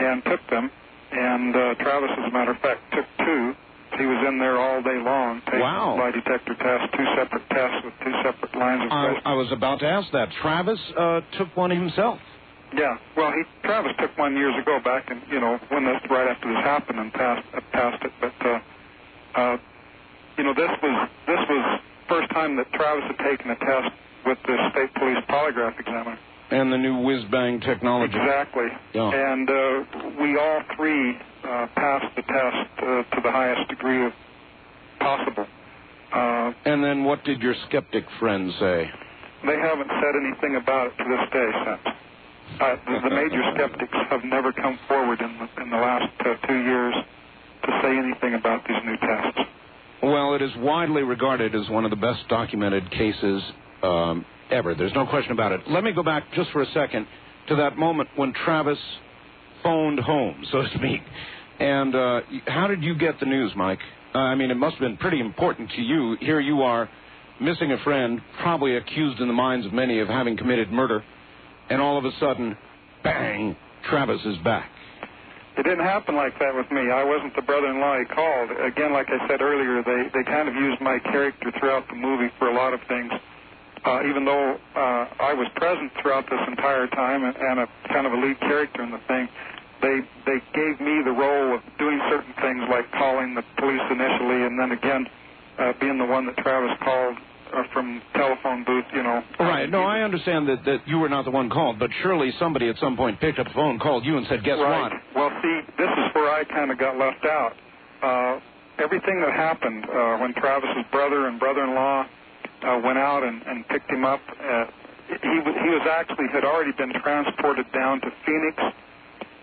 and took them. And uh, Travis, as a matter of fact, took two. He was in there all day long taking Wow. lie detector tests, two separate tests with two separate lines of I, questions. I was about to ask that. Travis uh, took one himself. Yeah, well, he Travis took one years ago back, and you know when this right after this happened and passed uh, passed it. But uh, uh, you know this was this was first time that Travis had taken a test with the state police polygraph examiner. And the new whiz bang technology. Exactly. Yeah. And uh, we all three uh, passed the test uh, to the highest degree of possible. Uh, And then what did your skeptic friends say? they haven't said anything about it to this day since. Uh, the, major skeptics have never come forward in the, in the last uh, two years to say anything about these new tests. Well, it is widely regarded as one of the best documented cases um, ever. There's no question about it. Let me go back just for a second to that moment when Travis phoned home, so to speak. And uh, how did you get the news, Mike? Uh, I mean, it must have been pretty important to you. Here you are, missing a friend, probably accused in the minds of many of having committed murder, and all of a sudden, bang, Travis is back. It didn't happen like that with me. I wasn't the brother-in-law he called. Again, like I said earlier, they they kind of used my character throughout the movie for a lot of things. Uh, even though uh, I was present throughout this entire time and, and a kind of a lead character in the thing, they they gave me the role of doing certain things like calling the police initially, and then again uh, being the one that Travis called uh, from telephone booth. You know. Right. No, I understand that, that you were not the one called, but surely somebody at some point picked up the phone, called you, and said, "Guess right. what?" Well, see, this is where I kind of got left out. Uh, everything that happened uh, when Travis's brother and brother-in-law uh, went out and, and picked him up, uh, he was he was actually had already been transported down to Phoenix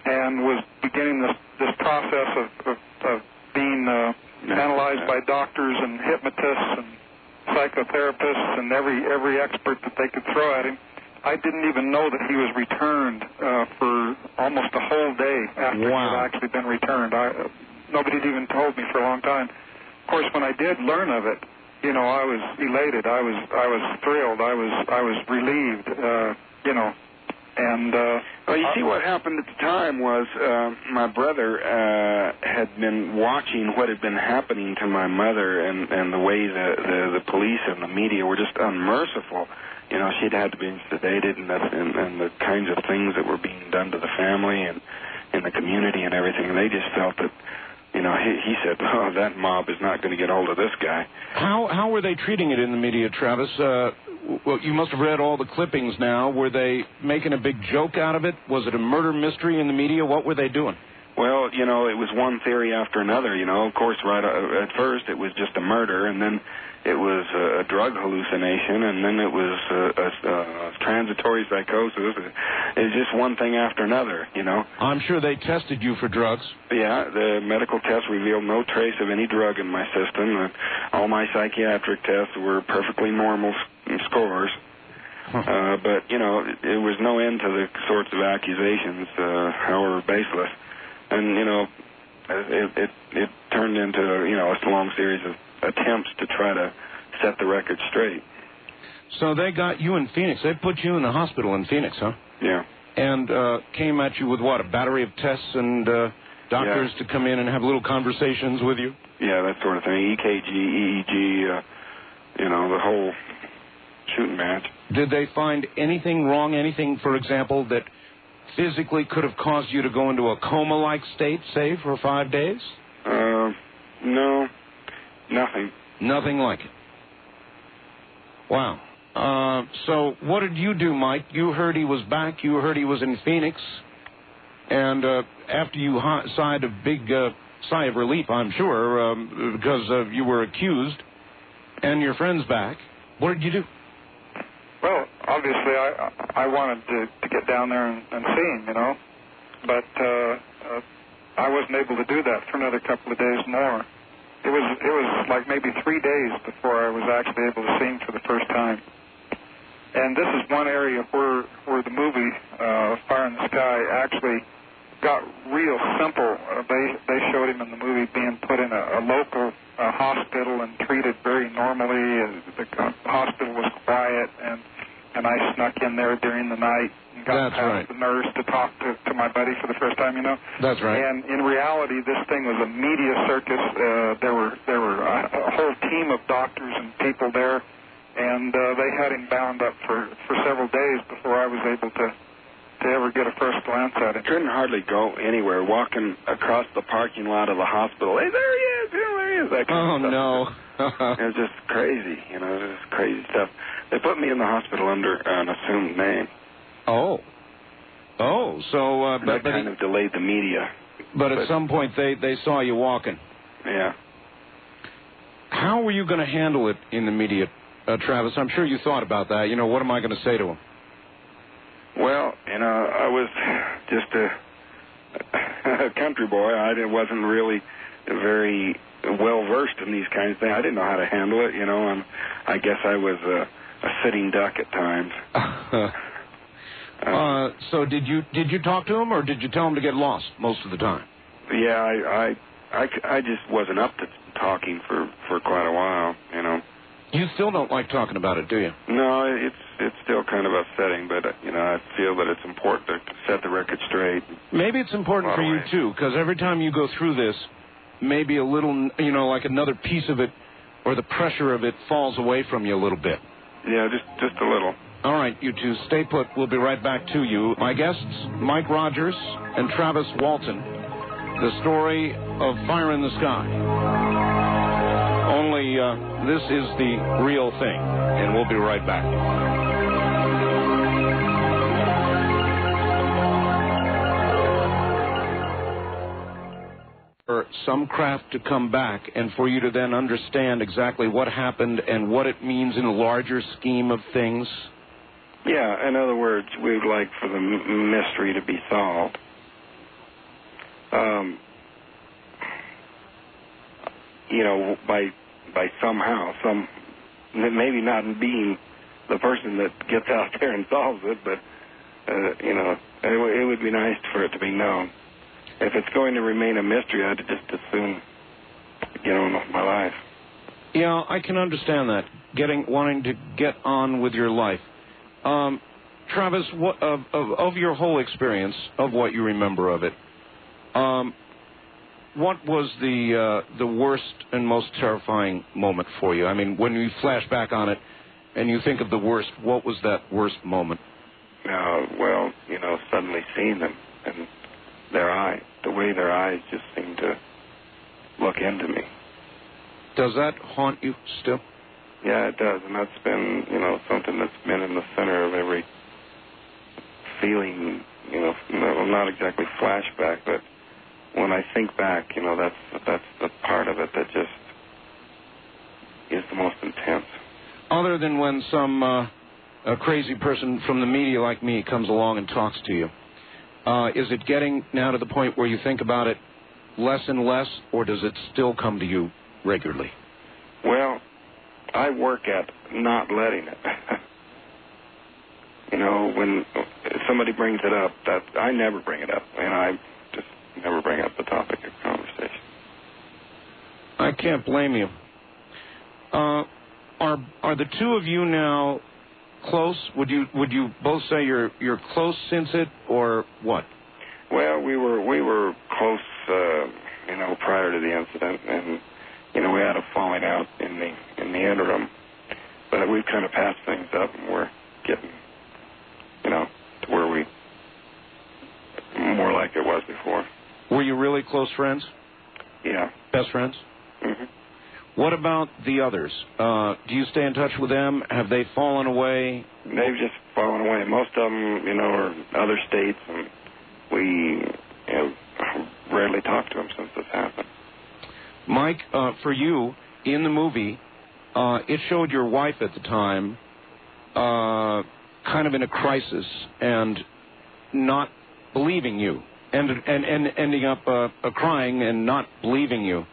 and was beginning this this process of of, of being uh, analyzed by doctors and hypnotists and psychotherapists and every every expert that they could throw at him. I didn't even know that he was returned uh, for almost a whole day after he had actually been returned. I, uh, nobody had even told me for a long time. Of course, when I did learn of it, you know, I was elated. I was I was thrilled. I was I was relieved. Uh, you know, and uh, Well, you see, what happened at the time was uh, my brother uh, had been watching what had been happening to my mother, and and the way the, the the police and the media were just unmerciful. You know, she'd had to be sedated, and, that, and and the kinds of things that were being done to the family and in the community and everything. And they just felt that, you know, he, he said, "Oh, that mob is not going to get hold of this guy." How how were they treating it in the media, Travis? Uh, well, you must have read all the clippings now. Were they making a big joke out of it? Was it a murder mystery in the media? What were they doing? Well, you know, it was one theory after another. You know, of course, right uh, at first it was just a murder, and then it was a, a drug hallucination, and then it was a, a, a transitory psychosis. It was just one thing after another. You know. I'm sure they tested you for drugs. Yeah, the medical test revealed no trace of any drug in my system. All my psychiatric tests were perfectly normal scores. Uh, but you know, it, it was no end to the sorts of accusations, uh, however baseless. And you know, it, it it turned into you know a long series of attempts to try to set the record straight. So they got you in Phoenix. They put you in the hospital in Phoenix, huh? Yeah. And uh, came at you with what? A battery of tests and uh, doctors to come in and have little conversations with you. Yeah, that sort of thing. EKG, EEG, uh, you know, the whole shooting match. Did they find anything wrong? Anything, for example, that physically could have caused you to go into a coma-like state, say, for five days? Uh, no, nothing. Nothing like it. Wow. Uh, so what did you do, Mike? You heard he was back. You heard he was in Phoenix. And uh, after you sighed a big uh, sigh of relief, I'm sure, um, because uh, you were accused, and your friend's back, what did you do? Well, obviously, I I wanted to to get down there and, and see him, you know, but uh, uh, I wasn't able to do that for another couple of days more. It was it was like maybe three days before I was actually able to see him for the first time. And this is one area where where the movie uh, Fire in the Sky actually got real simple. Uh, they they showed him in the movie being put in a, a local uh, hospital and treated very normally. Uh, the hospital was quiet, and and I snuck in there during the night and got That's past right. the nurse to talk to, to my buddy for the first time. You know. That's right. And in reality, this thing was a media circus. Uh, there were there were a, a whole team of doctors and people there, and uh, they had him bound up for for several days before I was able to to ever get a first glance at him. Couldn't hardly go anywhere. Walking across the parking lot of the hospital. Hey, there he is. There he is. That kind Oh, of stuff. no. It was just crazy, you know, it was just crazy stuff. They put me in the hospital under an assumed name. oh. Oh, so, uh, but, that but, kind of delayed the media. but at some point they, they saw you walking. Yeah. How were you going to handle it in the media, uh, Travis? I'm sure you thought about that. You know, what am I going to say to him? Well, you know, I was just a, a country boy. I didn't- wasn't really very well versed in these kinds of things. I didn't know how to handle it. You know, and I guess I was a, a sitting duck at times. uh, so did you did you talk to him or did you tell him to get lost most of the time? Yeah, I, I, I, c- I just wasn't up to talking for for quite a while. You know. You still don't like talking about it, do you? No, it's it's still kind of upsetting, but uh, you know, I feel that it's important to set the record straight. Maybe it's important for you too, because every time you go through this, maybe a little, you know, like another piece of it, or the pressure of it falls away from you a little bit. Yeah, just just a little. All right, you two, stay put. We'll be right back to you. My guests, Mike Rogers and Travis Walton. The story of Fire in the Sky. Only uh, this is the real thing, and we'll be right back. For some craft to come back and for you to then understand exactly what happened and what it means in a larger scheme of things. Yeah, in other words, we'd like for the mystery to be solved. Um, you know, by by somehow, some maybe not being the person that gets out there and solves it, but uh, you know, it, it would be nice for it to be known. If it's going to remain a mystery, I'd just as soon get on with my life. Yeah, I can understand that. Getting wanting to get on with your life. Um, Travis, what of, of of your whole experience of what you remember of it? Um, what was the uh, the worst and most terrifying moment for you? I mean, when you flash back on it and you think of the worst, what was that worst moment? Uh, well, you know, suddenly seeing them and their eye, the way their eyes just seem to look into me. Does that haunt you still? Yeah, it does, and that's been, you know, something that's been in the center of every feeling. You know, no- not exactly flashback, but when I think back, you know, that's that's the part of it that just is the most intense. Other than when some uh, a crazy person from the media like me comes along and talks to you, uh, is it getting now to the point where you think about it less and less, or does it still come to you regularly? Well, I work at not letting it. you know, when somebody brings it up, that I never bring it up, and I just never bring up the topic of conversation. I can't blame you. Uh, are are the two of you now close? Would you would you both say you're you're close since it, or what? Well, we were we were close, uh, you know, prior to the incident, and you know we had a falling out in the in the interim, but we've kind of passed things up, and we're getting, you know, to where we more like it was before. Were you really close friends, Yeah. best friends? hmm What about the others? Uh, do you stay in touch with them? Have they fallen away? They've just fallen away. Most of them, you know, are other states, and we you know, rarely talk to them since this happened. Mike, uh, for you in the movie, uh, it showed your wife at the time uh, kind of in a crisis and not believing you, and and, and ending up uh, crying and not believing you.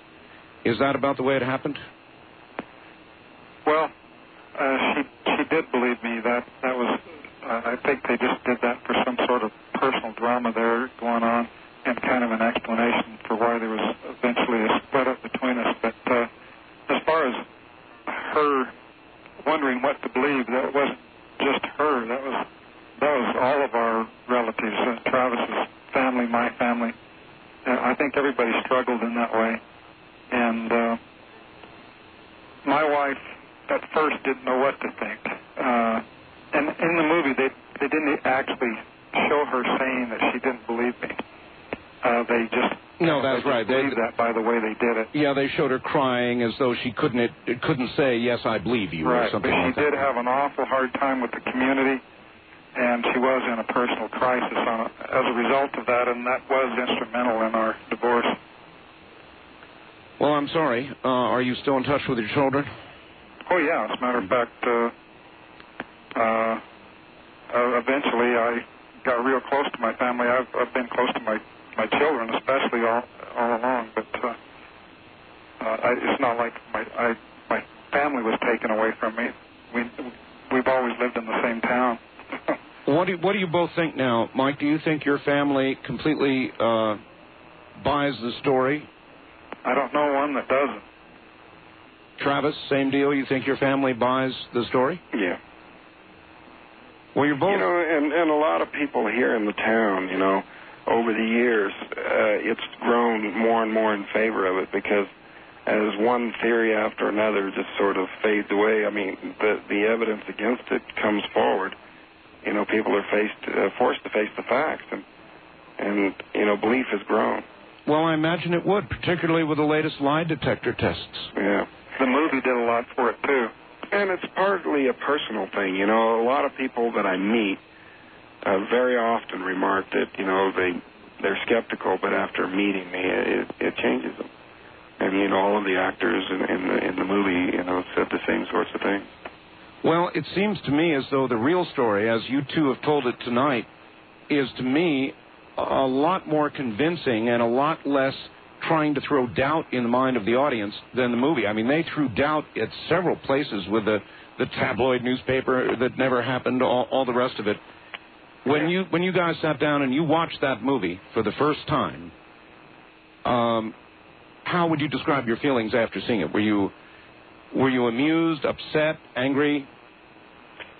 Is that about the way it happened? Well, uh, she she did believe me. That that was. Uh, I think they just did that for some sort of personal drama there going on, and kind of an explanation for why there was eventually a split up between us. But uh, as far as her wondering what to believe, that wasn't just her. That was that was all of our relatives, uh, Travis's family, my family. Uh, I think everybody struggled in that way, and. Uh, my wife at first didn't know what to think. Uh, and in the movie, they they didn't actually show her saying that she didn't believe me. Uh, they just No, that's right. They- that by the way they did it. Yeah, they showed her crying as though she couldn't it, couldn't say yes, I believe you or Right, but she like that. did have an awful hard time with the community, and she was in a personal crisis on a, as a result of that, and that was instrumental in our divorce. Well, I'm sorry. Uh, are you still in touch with your children? Oh yeah. As a matter of fact, uh, uh, uh, eventually I got real close to my family. I've, I've been close to my my children, especially all all along. But uh, uh, I, it's not like my I my family was taken away from me. We we've always lived in the same town. What do what do you both think now, Mike? Do you think your family completely uh, buys the story? I don't know one that doesn't. Travis, same deal. You think your family buys the story? Yeah. Well, you're both. You know, and and a lot of people here in the town, you know, over the years, uh, it's grown more and more in favor of it because as one theory after another just sort of fades away. I mean, the the evidence against it comes forward. You know, people are faced uh, forced to face the facts, and and you know, belief has grown. Well, I imagine it would, particularly with the latest lie detector tests. Yeah. The movie did a lot for it too. And it's partly a personal thing. You know, a lot of people that I meet uh, very often remark that you know they they're skeptical, but after meeting me, it it changes them. And you know, all of the actors in, in the in the movie, you know, said the same sorts of things. Well, it seems to me as though the real story, as you two have told it tonight, is to me a lot more convincing and a lot less trying to throw doubt in the mind of the audience than the movie. I mean, they threw doubt at several places with the the tabloid newspaper that never happened, all, all the rest of it. When you when you guys sat down and you watched that movie for the first time, um, how would you describe your feelings after seeing it? Were you were you amused, upset, angry?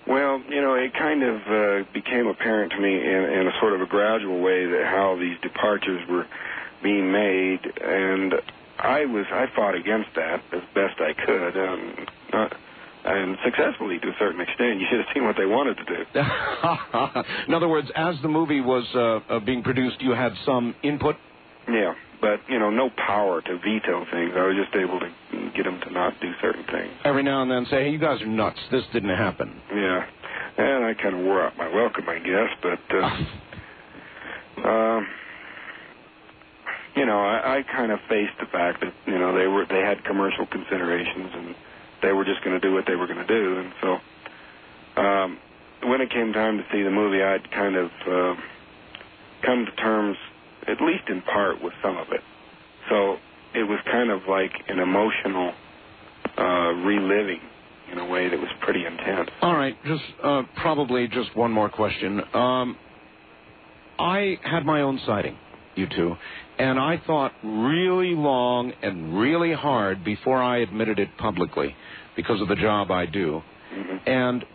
Well, you know, it kind of uh, became apparent to me in, in a sort of a gradual way that how these departures were being made, and I was I fought against that as best I could, um, not, and successfully to a certain extent. You should have seen what they wanted to do. In other words, as the movie was uh, uh, being produced, you had some input. Yeah, but you know, no power to veto things. I was just able to get them to not do certain things. Every now and then, say, "Hey, you guys are nuts. This didn't happen." Yeah, and I kind of wore out my welcome, I guess. But uh, um, you know, I, I kind of faced the fact that you know they were they had commercial considerations and they were just going to do what they were going to do, and so um, when it came time to see the movie, I'd kind of uh, come to terms, at least in part, with some of it. So it was kind of like an emotional uh, reliving in a way that was pretty intense. All right, just uh, probably just one more question. Um, I had my own sighting, you two, and I thought really long and really hard before I admitted it publicly because of the job I do. And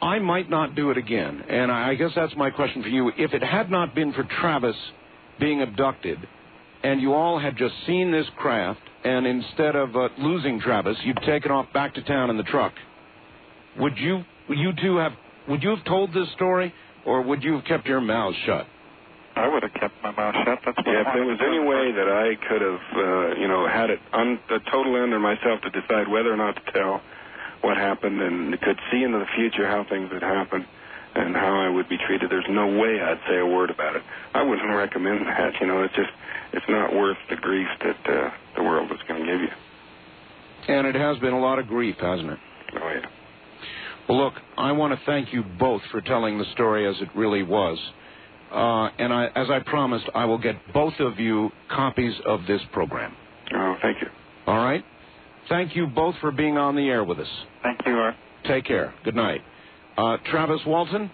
I might not do it again. And I guess that's my question for you. If it had not been for Travis being abducted, and you all had just seen this craft, and instead of uh, losing Travis, you'd taken off back to town in the truck, would you, you two have, would you have told this story, or would you have kept your mouths shut? I would have kept my mouth shut. That's what Yeah, I if there was any way that I could have, uh, you know, had it un- uh, totally under myself to decide whether or not to tell what happened and could see into the future how things would happen and how I would be treated, there's no way I'd say a word about it. I wouldn't recommend that. You know, it's just, it's not worth the grief that uh, the world is going to give you. And it has been a lot of grief, hasn't it? Oh, yeah. Well, look, I want to thank you both for telling the story as it really was. Uh, and I, as I promised, I will get both of you copies of this program. Oh, thank you. All right? Thank you both for being on the air with us. Thank you, Art. Take care. Good night. Uh, Travis Walton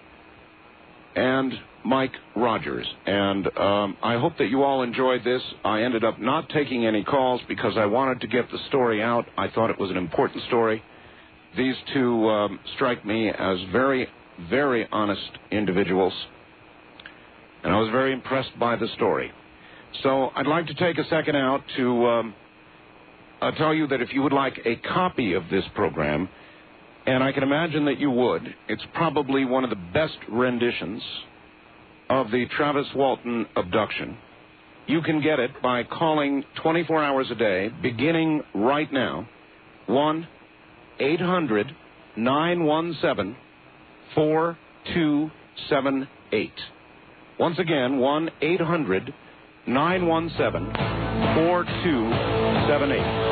and Mike Rogers. And um, I hope that you all enjoyed this. I ended up not taking any calls because I wanted to get the story out. I thought it was an important story. These two um, strike me as very, very honest individuals. And I was very impressed by the story. So I'd like to take a second out to um, uh, tell you that if you would like a copy of this program, and I can imagine that you would, it's probably one of the best renditions of the Travis Walton abduction. You can get it by calling 24 hours a day, beginning right now, 1 800 917 4278. Once again, 1 800 917 4278.